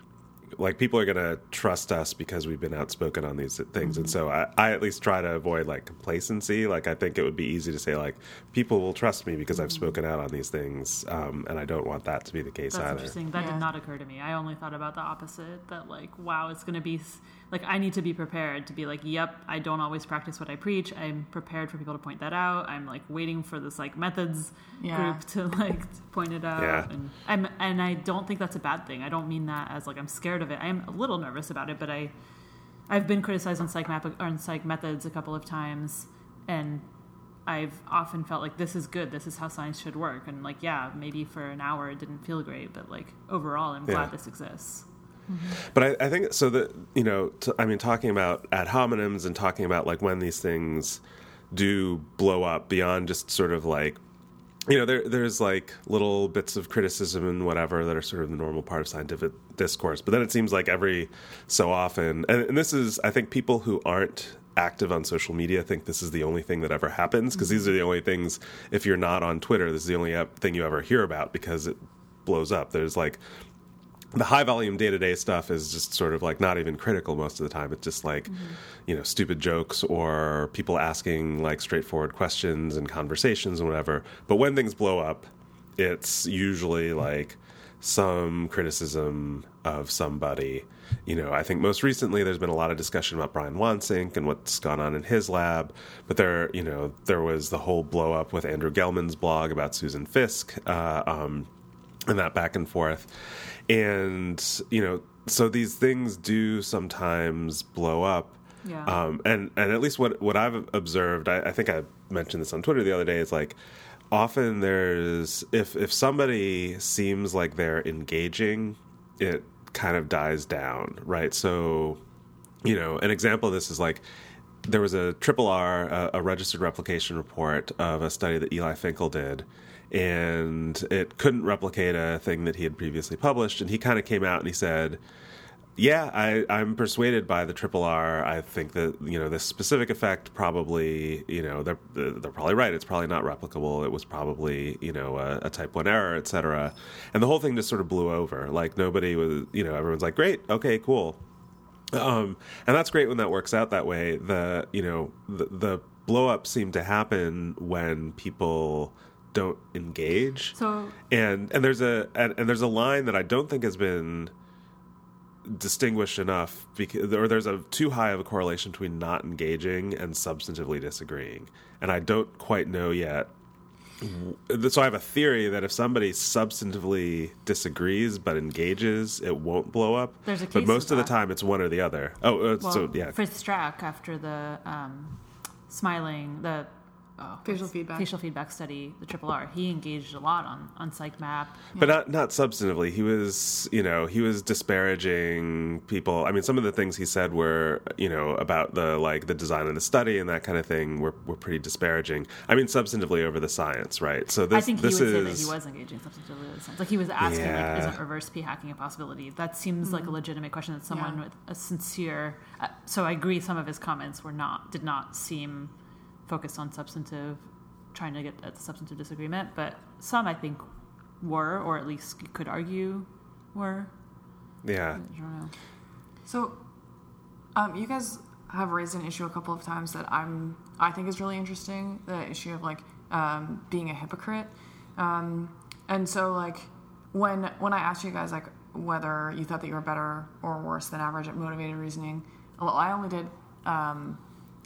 Speaker 1: like people are going to trust us because we've been outspoken on these things
Speaker 2: Mm-hmm.
Speaker 1: and so I, I at least try to avoid like complacency like i think it would be easy to say like people will trust me because
Speaker 2: Mm-hmm.
Speaker 1: i've spoken out on these things um, and i don't want that to be the case
Speaker 2: That's
Speaker 1: either
Speaker 2: interesting. That
Speaker 3: Yeah.
Speaker 2: did not occur to me. I only thought about the opposite. That like, wow, it's going to be s- like I need to be prepared to be like, yep, I don't always practice what I preach. I'm prepared for people to point that out. I'm like waiting for this like methods
Speaker 3: Yeah.
Speaker 2: group to [LAUGHS] like point it out.
Speaker 1: Yeah.
Speaker 2: And I'm and I don't think that's a bad thing. I don't mean that as like I'm scared of it. I'm a little nervous about it, but I I've been criticized on PsychMAP or on psych methods a couple of times, and I've often felt like this is good. This is how science should work. And like, yeah, maybe for an hour it didn't feel great, but like overall, I'm
Speaker 1: Yeah.
Speaker 2: glad this exists. Mm-hmm.
Speaker 1: But I, I think so that you know, t- I mean, talking about ad hominems and talking about like when these things do blow up beyond just sort of like, you know, there there's like little bits of criticism and whatever that are sort of the normal part of scientific discourse. But then it seems like every so often, and, and this is, I think, people who aren't active on social media think this is the only thing that ever happens because these are the only things. If you're not on Twitter, this is the only thing you ever hear about because it blows up. There's like the high volume day to day stuff is just sort of like not even critical most of the time. It's just like, you know, stupid jokes or people asking like straightforward questions and conversations and whatever. But when things blow up, it's usually like some criticism of somebody. You know, I think most recently there's been a lot of discussion about Brian Wansink and what's gone on in his lab. But there, you know, there was the whole blow up with Andrew Gelman's blog about Susan Fiske. Uh, um, and that back and forth. And, you know, so these things do sometimes blow up.
Speaker 2: Yeah.
Speaker 1: Um, and, and at least what, what I've observed, I, I think I mentioned this on Twitter the other day, is like often there's, if, if somebody seems like they're engaging, it kind of dies down, right? So, you know, an example of this is like there was a triple R, a, a registered replication report of a study that Eli Finkel did, and it couldn't replicate a thing that he had previously published. And he kind of came out and he said, "Yeah, I, I'm persuaded by the triple R. I think that you know this specific effect probably, you know, they're they're probably right. It's probably not replicable. It was probably you know a, a type one error, et cetera. And the whole thing just sort of blew over. Like nobody was, you know, everyone's like, great, okay, cool." um, and that's great when that works out that way. The you know the, the blow up seem to happen when people don't engage.
Speaker 2: So
Speaker 1: And and there's a and, and there's a line that I don't think has been distinguished enough because or there's a too high of a correlation between not engaging and substantively disagreeing. And I don't quite know yet. So I have a theory that if somebody substantively disagrees but engages, it won't blow up.
Speaker 2: There's a
Speaker 1: but most
Speaker 2: of
Speaker 1: the time, it's one or the other. Oh, uh,
Speaker 2: well,
Speaker 1: so yeah,
Speaker 2: for Strack after the um, smiling the oh,
Speaker 3: Facial feedback.
Speaker 2: facial feedback study, the triple R, he engaged a lot on on PsychMAP.
Speaker 1: but not not substantively. He was, you know, he was disparaging people. I mean, some of the things he said were, you know, about the like the design of the study and that kind of thing were were pretty disparaging. I mean, substantively over the science, right? So this
Speaker 2: I think he
Speaker 1: this
Speaker 2: would
Speaker 1: is
Speaker 2: say that he was engaging substantively with the sense. Like he was asking,
Speaker 1: Yeah.
Speaker 2: like, isn't reverse p hacking a possibility? That seems like a legitimate question that someone
Speaker 3: Yeah.
Speaker 2: with a sincere. Uh, so I agree. Some of his comments were not did not seem focused on substantive, trying to get at the substantive disagreement. But some I think were, or at least you could argue were.
Speaker 1: yeah.
Speaker 2: I don't know.
Speaker 3: So, um, you guys have raised an issue a couple of times that I'm I think is really interesting. The issue of like um, being a hypocrite, um, and so like when when I asked you guys like whether you thought that you were better or worse than average at motivated reasoning, well, I only did. Um,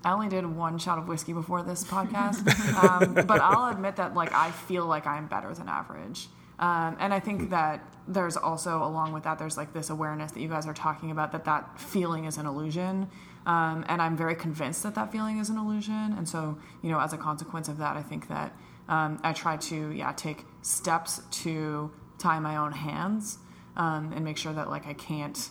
Speaker 3: I only did one shot of whiskey before this podcast, [LAUGHS] um, but I'll admit that like I feel like I'm better than average. Um, and I think that there's also, along with that, there's like this awareness that you guys are talking about that that feeling is an illusion. Um, and I'm very convinced that that feeling is an illusion. And so, you know, as a consequence of that, I think that um, I try to, yeah, take steps to tie my own hands um, and make sure that like I can't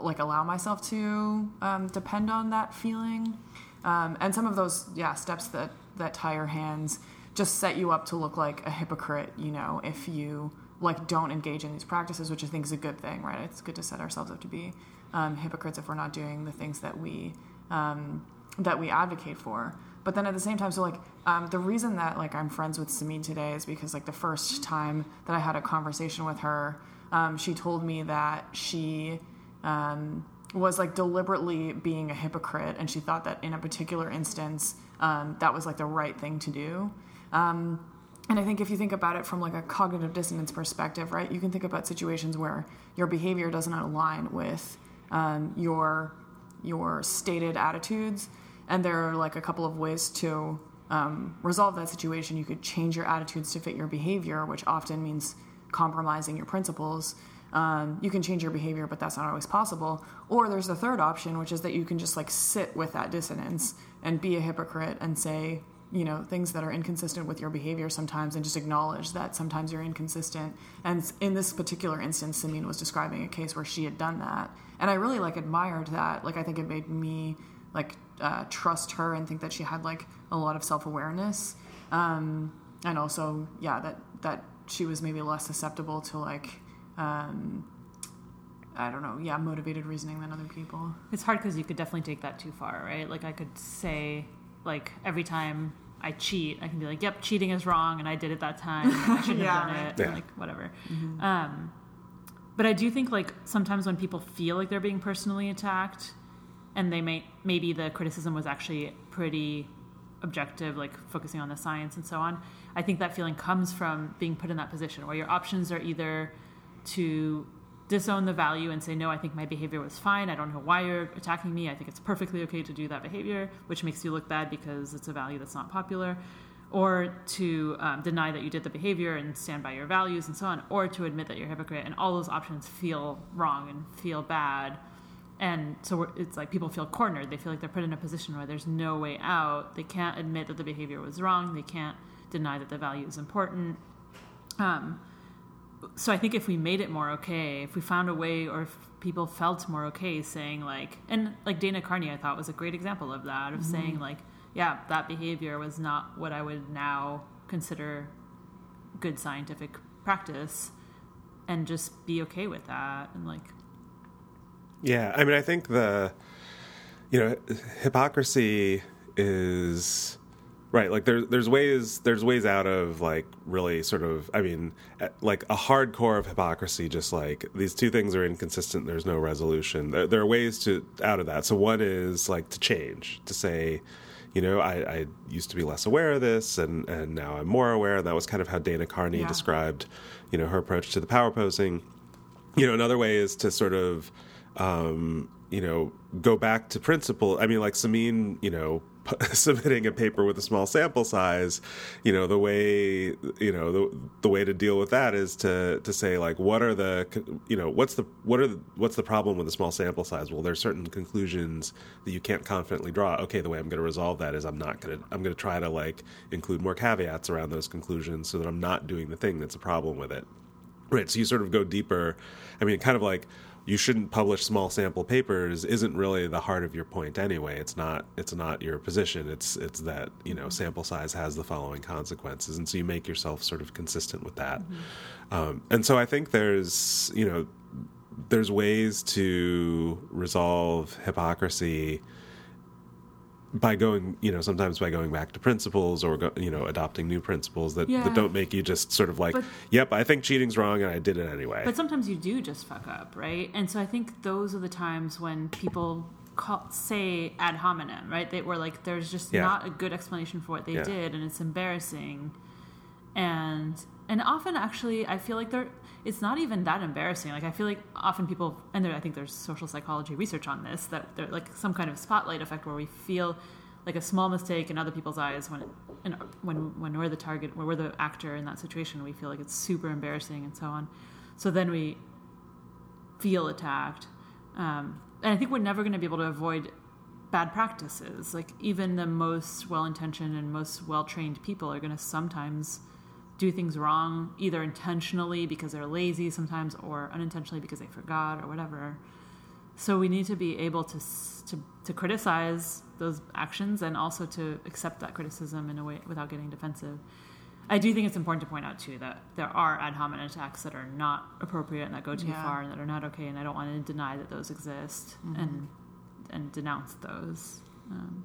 Speaker 3: like allow myself to um, depend on that feeling. Um, and some of those, yeah, steps that that tie your hands just set you up to look like a hypocrite, you know, if you like don't engage in these practices, which I think is a good thing, right? It's good to set ourselves up to be um, hypocrites if we're not doing the things that we um, that we advocate for. But then at the same time, so like um, the reason that like I'm friends with Simine today is because like the first time that I had a conversation with her, um, she told me that she um, was like deliberately being a hypocrite, and she thought that in a particular instance um, that was like the right thing to do. Um, and I think if you think about it from like a cognitive dissonance perspective, right, you can think about situations where your behavior doesn't align with um, your your stated attitudes, and there are like a couple of ways to um, resolve that situation. You could change your attitudes to fit your behavior, which often means compromising your principles. Um, you can change your behavior, but that's not always possible. Or there's the third option, which is that you can just like sit with that dissonance and be a hypocrite and say, you know things that are inconsistent with your behavior sometimes and just acknowledge that sometimes you're inconsistent. And in this particular instance Simine was describing a case where she had done that. And I really like admired that. Like I think it made me like uh, trust her and think that she had like a lot of self-awareness. Um, and also yeah that that she was maybe less susceptible to like um, I don't know, yeah, motivated reasoning than other people.
Speaker 2: It's hard because you could definitely take that too far, right? Like I could say, like every time I cheat, I can be like, "Yep, cheating is wrong, and I did it that time. I [LAUGHS] shouldn't
Speaker 3: Yeah,
Speaker 2: have done it."
Speaker 1: Yeah.
Speaker 2: Like whatever. Um, but I do think like sometimes when people feel like they're being personally attacked, and they may maybe the criticism was actually pretty objective, like focusing on the science and so on. I think that feeling comes from being put in that position where your options are either to disown the value and say no i think my behavior was fine. I don't know why you're attacking me. I think it's perfectly okay to do that behavior which makes you look bad because it's a value that's not popular or to um, deny that you did the behavior and stand by your values and so on or to admit that you're a hypocrite and all those options feel wrong and feel bad. And so it's like people feel cornered. They feel like they're put in a position where there's no way out. They can't admit that the behavior was wrong. They can't deny that the value is important. Um, so I think if we made it more okay, if we found a way, or if people felt more okay saying like, and like Dana Carney, I thought was a great example of that, of mm-hmm. saying like, yeah, that behavior was not what I would now consider good scientific practice, and just be okay with that, and like,
Speaker 1: Yeah, I mean, I think the you know hypocrisy is right. Like there's there's ways there's ways out of like really sort of I mean eh, like a hardcore of hypocrisy. Just like these two things are inconsistent. There's no resolution. There, there are ways to out of that. So one is like to change to say. You know, I, I used to be less aware of this, and, and now I'm more aware. And that was kind of how Dana Carney
Speaker 3: Yeah.
Speaker 1: described, you know, her approach to the power posing you know another way is to sort of um, you know go back to principle i mean like Simine you know [LAUGHS] submitting a paper with a small sample size you know the way you know the, the way to deal with that is to to say like what are the you know what's the what are the, what's the problem with a small sample size well there's certain conclusions that you can't confidently draw okay the way i'm going to resolve that is i'm not going to i'm going to try to like include more caveats around those conclusions so that i'm not doing the thing that's a problem with it Right. So you sort of go deeper. I mean, kind of like you shouldn't publish small sample papers isn't really the heart of your point anyway. It's not. It's not your position. It's it's that you know sample size has the following consequences, and so you make yourself sort of consistent with that. Um, and so I think there's you know there's ways to resolve hypocrisy by going you know sometimes by going back to principles or go, you know adopting new principles that,
Speaker 2: Yeah.
Speaker 1: that don't make you just sort of like
Speaker 2: But-
Speaker 1: yep i think cheating's wrong and i did it anyway
Speaker 2: But sometimes you do just fuck up, right? And so I think those are the times when people call, say ad hominem, right? They were like, there's just
Speaker 1: Yeah.
Speaker 2: not a good explanation for what they
Speaker 1: Yeah.
Speaker 2: did, and it's embarrassing. And and often, actually, I feel like they're. It's not even that embarrassing. Like I feel like often people, and there, I think there's social psychology research on this that they're like some kind of spotlight effect where we feel like a small mistake in other people's eyes when it, when when we're the target, when we're the actor in that situation, we feel like it's super embarrassing and so on. So then we feel attacked. Um, and I think we're never going to be able to avoid bad practices. Like even the most well-intentioned and most well-trained people are going to sometimes do things wrong, either intentionally because they're lazy sometimes, or unintentionally because they forgot or whatever. So we need to be able to to to criticize those actions and also to accept that criticism in a way without getting defensive. I do think it's important to point out too that there are ad hominem attacks that are not appropriate and that go too
Speaker 3: Yeah.
Speaker 2: far and that are not okay, and I don't want to deny that those exist and and denounce those. Um,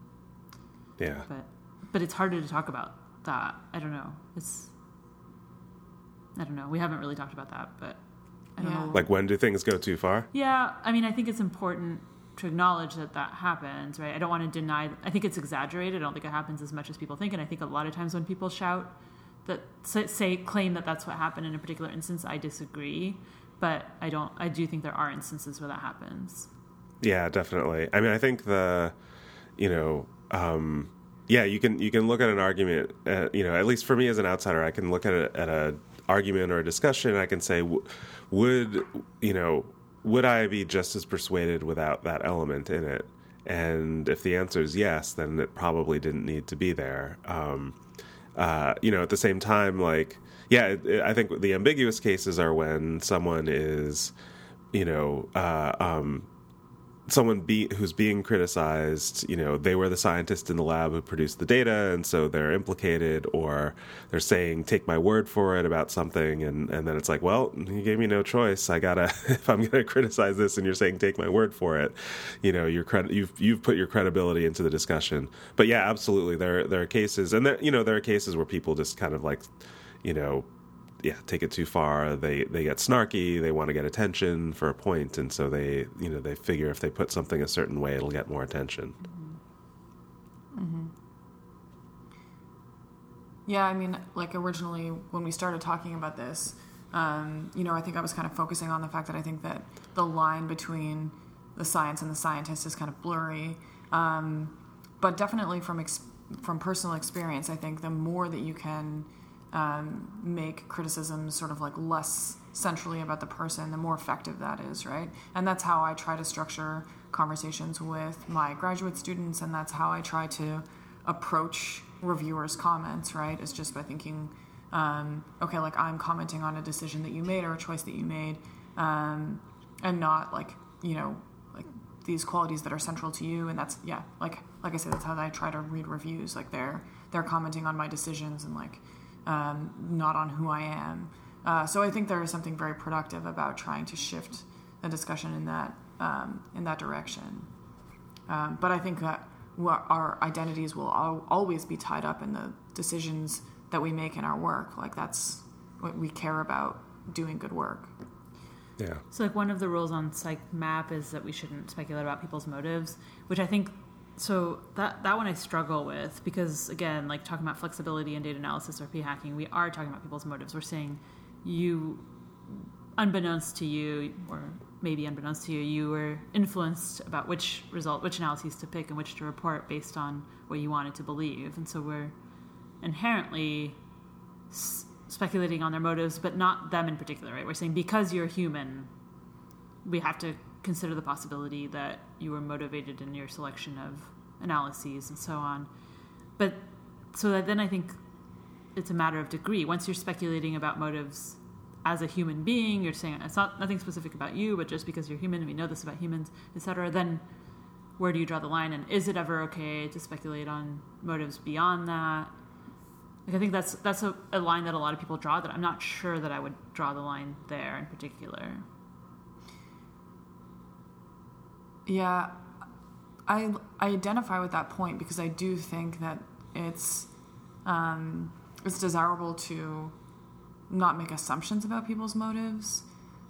Speaker 1: yeah
Speaker 2: but but it's harder to talk about that. I don't know. It's I don't know. We haven't really talked about that, but I don't
Speaker 3: Yeah.
Speaker 2: know.
Speaker 1: Like when do things go too far?
Speaker 2: Yeah, I mean, I think it's important to acknowledge that that happens, right? I don't want to deny. I think it's exaggerated. I don't think it happens as much as people think, and I think a lot of times when people shout that say, say claim that that's what happened in a particular instance, I disagree. But I don't. I do think there are instances where that happens.
Speaker 1: Yeah, definitely. I mean, I think the, you know, um, yeah, you can you can look at an argument. Uh, you know, at least for me as an outsider, I can look at a, at a argument or a discussion. I can say, would you know, would I be just as persuaded without that element in it? And if the answer is yes, then it probably didn't need to be there. Um, uh, you know, at the same time, like, yeah, it, it- I think the ambiguous cases are when someone is, you know, uh, um, someone be, who's being criticized, you know, they were the scientist in the lab who produced the data, and so they're implicated, or they're saying, "Take my word for it" about something, and and then it's like, well, you gave me no choice. I gotta, [LAUGHS] if I'm gonna criticize this, and you're saying, "Take my word for it," you know, your credit, you've you've put your credibility into the discussion. But yeah, absolutely, there there are cases, and there you know there are cases where people just kind of like, you know yeah take it too far. They they get snarky. They want to get attention for a point and so they you know they figure if they put something a certain way it'll get more attention.
Speaker 3: Yeah, I mean, like originally when we started talking about this, um, you know, I think I was kind of focusing on the fact that I think that the line between the science and the scientist is kind of blurry. Um, but definitely from ex- from personal experience, I think the more that you can um, make criticism sort of like less centrally about the person, the more effective that is, right? And that's how I try to structure conversations with my graduate students, and that's how I try to approach reviewers' comments, right? Is just by thinking, um, okay, like I'm commenting on a decision that you made or a choice that you made, um, and not like you know like these qualities that are central to you. And that's yeah, like like I said, that's how I try to read reviews. Like they're they're commenting on my decisions and like um, not on who I am. Uh, so I think there is something very productive about trying to shift the discussion in that um, in that direction. Um, but I think that our identities will al- always be tied up in the decisions that we make in our work. Like that's what we care about doing good work.
Speaker 1: yeah
Speaker 2: So, like, one of the rules on Psych Map is that we shouldn't speculate about people's motives, which I think. So that that one I struggle with because again, like talking about flexibility and data analysis or p hacking, we are talking about people's motives. We're saying you, unbeknownst to you, or maybe unbeknownst to you, you were influenced about which result, which analyses to pick and which to report based on what you wanted to believe, and so we're inherently s- speculating on their motives, but not them in particular, right? We're saying because you're human, we have to consider the possibility that you were motivated in your selection of analyses and so on. But so that then I think it's a matter of degree. Once you're speculating about motives as a human being, you're saying it's not nothing specific about you, but just because you're human and we know this about humans, etc. Then where do you draw the line? And is it ever okay to speculate on motives beyond that? Like I think that's that's a, a line that a lot of people draw that I'm not sure that I would draw the line there in particular.
Speaker 3: Yeah, I I identify with that point because I do think that it's um, it's desirable to not make assumptions about people's motives.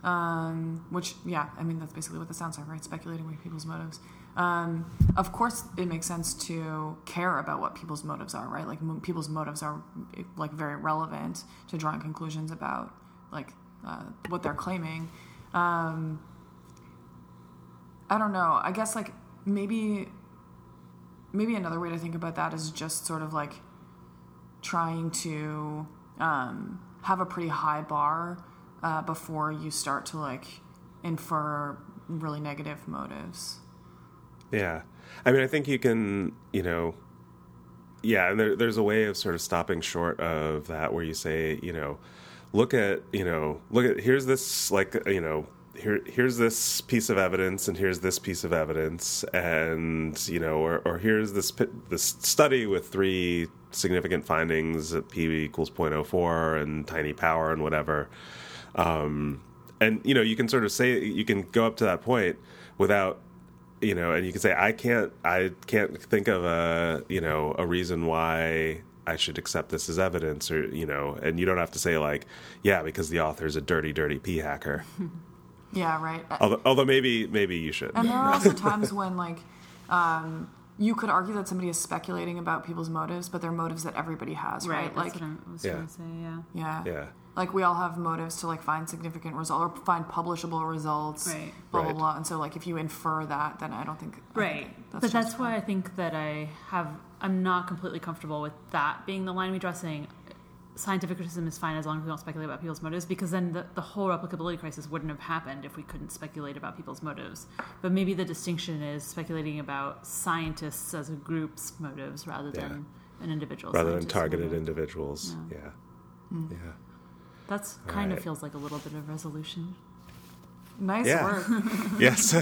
Speaker 3: Um, which yeah, I mean that's basically what this sounds like, right? Speculating with people's motives. Um, of course, it makes sense to care about what people's motives are, right? Like people's motives are like very relevant to drawing conclusions about like uh, what they're claiming. Um, I don't know. I guess like maybe maybe another way to think about that is just sort of like trying to um, have a pretty high bar uh, before you start to like infer really negative motives.
Speaker 1: Yeah. I mean, I think you can, you know, yeah, and there, there's a way of sort of stopping short of that where you say, you know, look at, you know, look at, here's this, like, you know, here, here's this piece of evidence and here's this piece of evidence and, you know, or, or here's this, this study with three significant findings at p equals 0.04 and tiny power and whatever. Um, and, you know, you can sort of say, you can go up to that point without you know, and you can say I can't I can't think of a you know a reason why I should accept this as evidence, or you know, and you don't have to say like, yeah, because the author is a dirty, dirty p hacker. [LAUGHS]
Speaker 3: Yeah, right.
Speaker 1: although, although maybe maybe you should.
Speaker 3: And there are also [LAUGHS] times when like um, you could argue that somebody is speculating about people's motives, but they're motives that everybody has, right?
Speaker 2: Right.
Speaker 3: Like
Speaker 2: That's what I was
Speaker 1: Yeah.
Speaker 2: going to say. Yeah.
Speaker 3: yeah.
Speaker 1: Yeah.
Speaker 3: Like we all have motives to like find significant result or find publishable results,
Speaker 2: Right.
Speaker 3: blah blah
Speaker 1: Right.
Speaker 3: blah. And so like if you infer that, then I don't think I
Speaker 2: Right.
Speaker 3: think
Speaker 2: but that's
Speaker 3: justified.
Speaker 2: why I think that I have I'm not completely comfortable with that being the line we draw saying scientific criticism is fine as long as we don't speculate about people's motives because then the, the whole replicability crisis wouldn't have happened if we couldn't speculate about people's motives. But maybe the distinction is speculating about scientists as a group's motives rather than an individual.
Speaker 1: Rather than targeted
Speaker 2: motive.
Speaker 1: individuals. Yeah. Yeah. Mm.
Speaker 2: That's kind
Speaker 1: Right.
Speaker 2: of feels like a little bit of resolution.
Speaker 3: Nice
Speaker 1: Yeah.
Speaker 3: work. [LAUGHS]
Speaker 1: yes. [LAUGHS]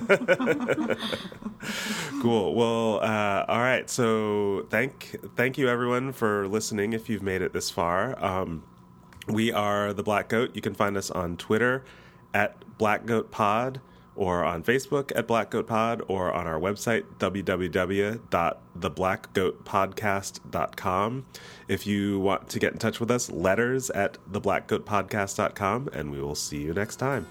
Speaker 1: cool. Well, uh, all right. So thank thank you everyone for listening. If you've made it this far, um, we are the Black Goat. You can find us on Twitter at Black Goat Pod, or on Facebook at Black Goat Pod, or on our website www.theblackgoatpodcast.com. If you want to get in touch with us, letters at theblackgoatpodcast.com, and we will see you next time.